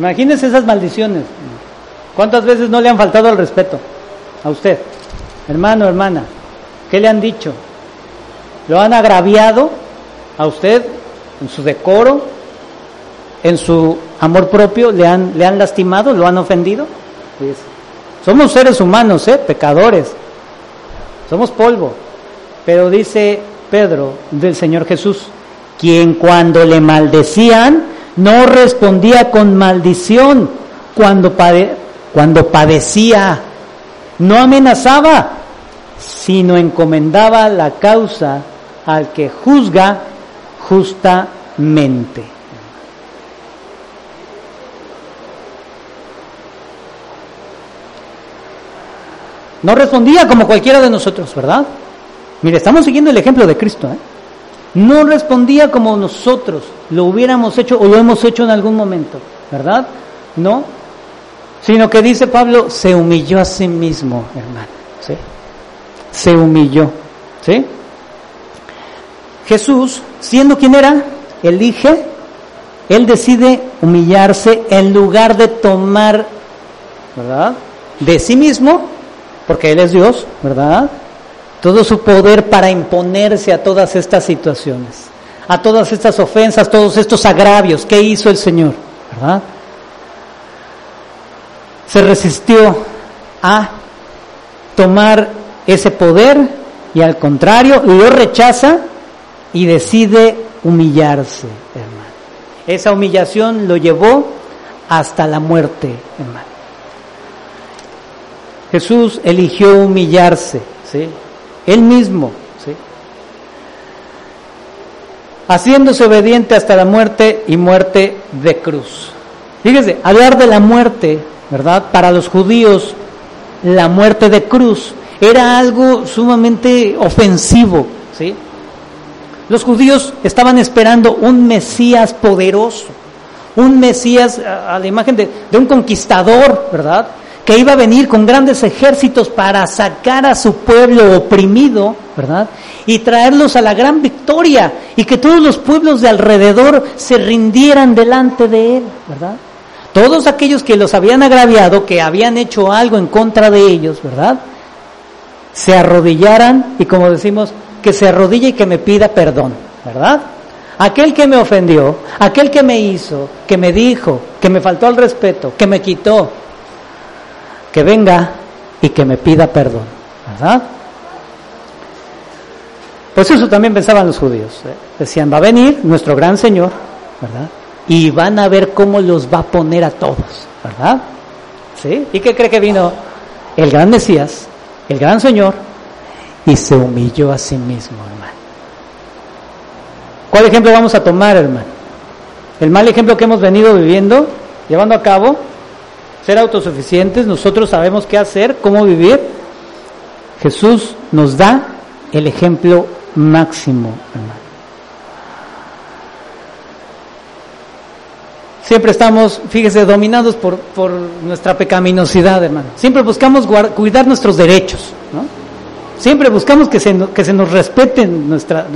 Imagínense esas maldiciones. ¿Cuántas veces no le han faltado al respeto a usted? Hermano, hermana, ¿qué le han dicho? ¿Lo han agraviado? A usted en su decoro, en su amor propio, le han, le han lastimado, lo han ofendido. Pues, somos seres humanos, ¿eh? pecadores, somos polvo. Pero dice Pedro del Señor Jesús, quien cuando le maldecían no respondía con maldición, cuando, cuando padecía, no amenazaba, sino encomendaba la causa al que juzga justamente. No respondía como cualquiera de nosotros, ¿verdad? Mire, estamos siguiendo el ejemplo de Cristo. ¿eh? No respondía como nosotros lo hubiéramos hecho o lo hemos hecho en algún momento, ¿verdad? No, sino que dice Pablo, se humilló a sí mismo, hermano. ¿sí? Se humilló. ¿sí? Jesús, siendo quien era, elige, él decide humillarse en lugar de tomar. De sí mismo, porque él es Dios, ¿verdad? Todo su poder para imponerse a todas estas situaciones, a todas estas ofensas, todos estos agravios. ¿Qué hizo el Señor? ¿Verdad? Se resistió a tomar ese poder y al contrario lo rechaza y decide humillarse, hermano. Esa humillación lo llevó hasta la muerte, hermano. Jesús eligió humillarse, ¿sí? Él mismo, ¿sí? Haciéndose obediente hasta la muerte y muerte de cruz. Fíjese, hablar de la muerte, ¿verdad? Para los judíos, la muerte de cruz era algo sumamente ofensivo, ¿sí? Los judíos estaban esperando un Mesías poderoso, un Mesías a la imagen de, un conquistador, ¿verdad? Que iba a venir con grandes ejércitos para sacar a su pueblo oprimido, ¿verdad? Y traerlos a la gran victoria y que todos los pueblos de alrededor se rindieran delante de él, ¿verdad? Todos aquellos que los habían agraviado, que habían hecho algo en contra de ellos, ¿verdad? Se arrodillaran y como decimos, que se arrodille y que me pida perdón, ¿verdad? Aquel que me ofendió, aquel que me hizo, que me dijo, que me faltó al respeto, que me quitó, que venga y que me pida perdón, ¿verdad? Pues eso también pensaban los judíos. ¿eh? Decían, va a venir nuestro gran Señor, ¿verdad? Y van a ver cómo los va a poner a todos, ¿verdad? ¿Sí? ¿Y qué cree que vino el gran Mesías, el gran Señor, y se humilló a sí mismo, hermano. ¿Cuál ejemplo vamos a tomar, hermano? El mal ejemplo que hemos venido viviendo, llevando a cabo, ser autosuficientes, nosotros sabemos qué hacer, cómo vivir. Jesús nos da el ejemplo máximo, hermano. Siempre estamos, fíjese, dominados por, por nuestra pecaminosidad, hermano. Siempre buscamos cuidar nuestros derechos, ¿no? Siempre buscamos que se, que se nos respeten nuestra,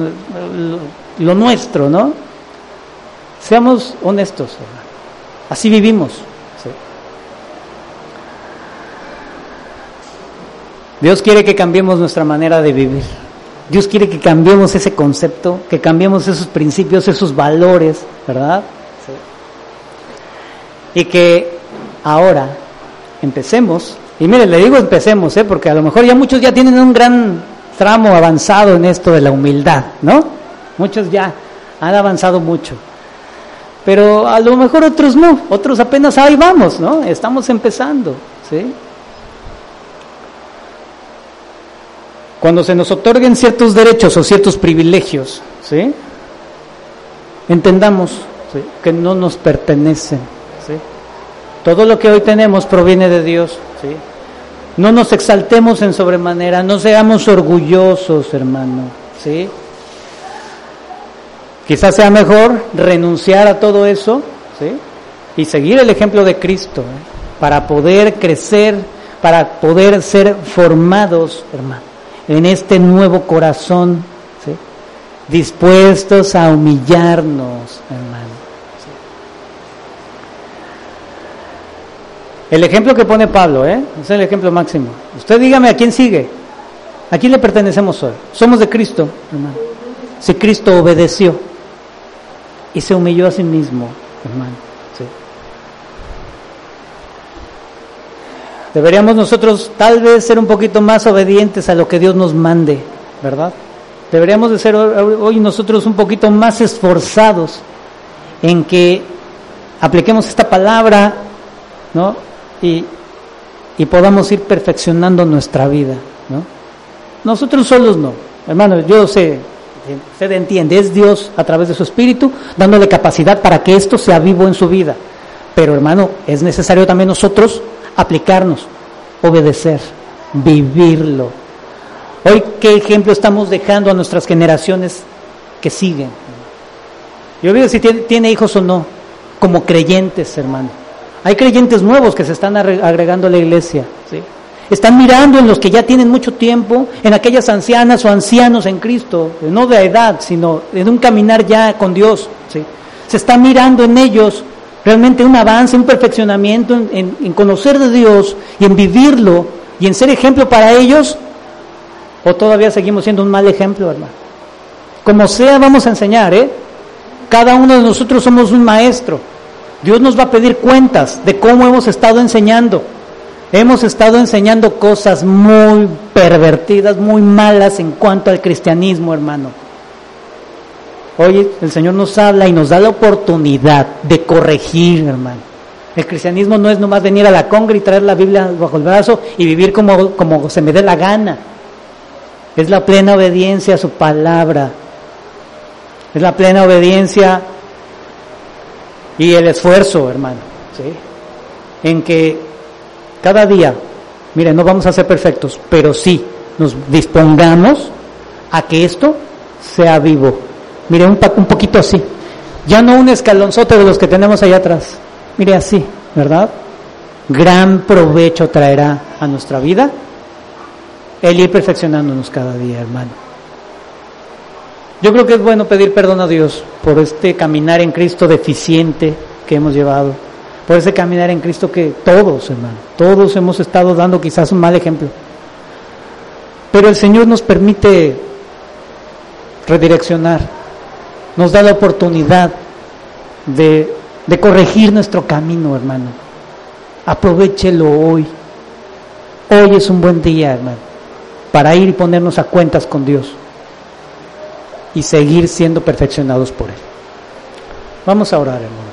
lo, nuestro, ¿no? Seamos honestos, hermano. Así vivimos. Dios quiere que cambiemos nuestra manera de vivir. Dios quiere que cambiemos ese concepto, que cambiemos esos principios, esos valores, ¿verdad? y que ahora empecemos, y mire, le digo empecemos, ¿eh? porque a lo mejor ya muchos ya tienen un gran tramo avanzado en esto de la humildad, ¿no? Muchos ya han avanzado mucho. Pero a lo mejor otros no, otros apenas ahí vamos, ¿no? Estamos empezando, ¿sí? Cuando se nos otorguen ciertos derechos o ciertos privilegios, ¿sí? Entendamos que no nos pertenecen todo lo que hoy tenemos proviene de Dios. ¿sí? No nos exaltemos en sobremanera, no seamos orgullosos, hermano. ¿sí? Quizás sea mejor renunciar a todo eso ¿sí? y seguir el ejemplo de Cristo ¿eh? para poder crecer, para poder ser formados, hermano, en este nuevo corazón, ¿sí? dispuestos a humillarnos, hermano. El ejemplo que pone Pablo, ¿eh? es el ejemplo máximo. Usted dígame a quién sigue. ¿A quién le pertenecemos hoy? Somos de Cristo, hermano. Si Cristo obedeció y se humilló a sí mismo, hermano. Deberíamos nosotros tal vez ser un poquito más obedientes a lo que Dios nos mande, ¿verdad? Deberíamos de ser hoy nosotros un poquito más esforzados en que apliquemos esta palabra, ¿no? Y, y podamos ir perfeccionando nuestra vida. ¿no? Nosotros solos no. Hermano, yo sé, usted entiende, es Dios a través de su Espíritu dándole capacidad para que esto sea vivo en su vida. Pero hermano, es necesario también nosotros aplicarnos, obedecer, vivirlo. Hoy, ¿qué ejemplo estamos dejando a nuestras generaciones que siguen? Yo olvido si tiene hijos o no, como creyentes, hermano. Hay creyentes nuevos que se están agregando a la iglesia. ¿sí? Están mirando en los que ya tienen mucho tiempo, en aquellas ancianas o ancianos en Cristo, no de edad, sino en un caminar ya con Dios. ¿sí? Se está mirando en ellos realmente un avance, un perfeccionamiento en, en, conocer de Dios y en vivirlo y en ser ejemplo para ellos, o todavía seguimos siendo un mal ejemplo, hermano. Como sea, vamos a enseñar, ¿eh? Cada uno de nosotros somos un maestro. Dios nos va a pedir cuentas de cómo hemos estado enseñando. Hemos estado enseñando cosas muy pervertidas, muy malas en cuanto al cristianismo, hermano. Hoy el Señor nos habla y nos da la oportunidad de corregir, hermano. El cristianismo no es nomás venir a la congra y traer la Biblia bajo el brazo y vivir como, como se me dé la gana. Es la plena obediencia a su palabra. Es la plena obediencia y el esfuerzo, hermano, ¿sí? en que cada día, mire, no vamos a ser perfectos, pero sí nos dispongamos a que esto sea vivo. Mire, un, un poquito así, ya no un escalonzote de los que tenemos allá atrás, mire así, ¿verdad? Gran provecho traerá a nuestra vida el ir perfeccionándonos cada día, hermano. Yo creo que es bueno pedir perdón a Dios por este caminar en Cristo deficiente que hemos llevado, por ese caminar en Cristo que todos, hermano, todos hemos estado dando quizás un mal ejemplo. Pero el Señor nos permite redireccionar, nos da la oportunidad de, corregir nuestro camino, hermano. Aprovechelo hoy. Hoy es un buen día, hermano, para ir y ponernos a cuentas con Dios y seguir siendo perfeccionados por Él. Vamos a orar, hermano.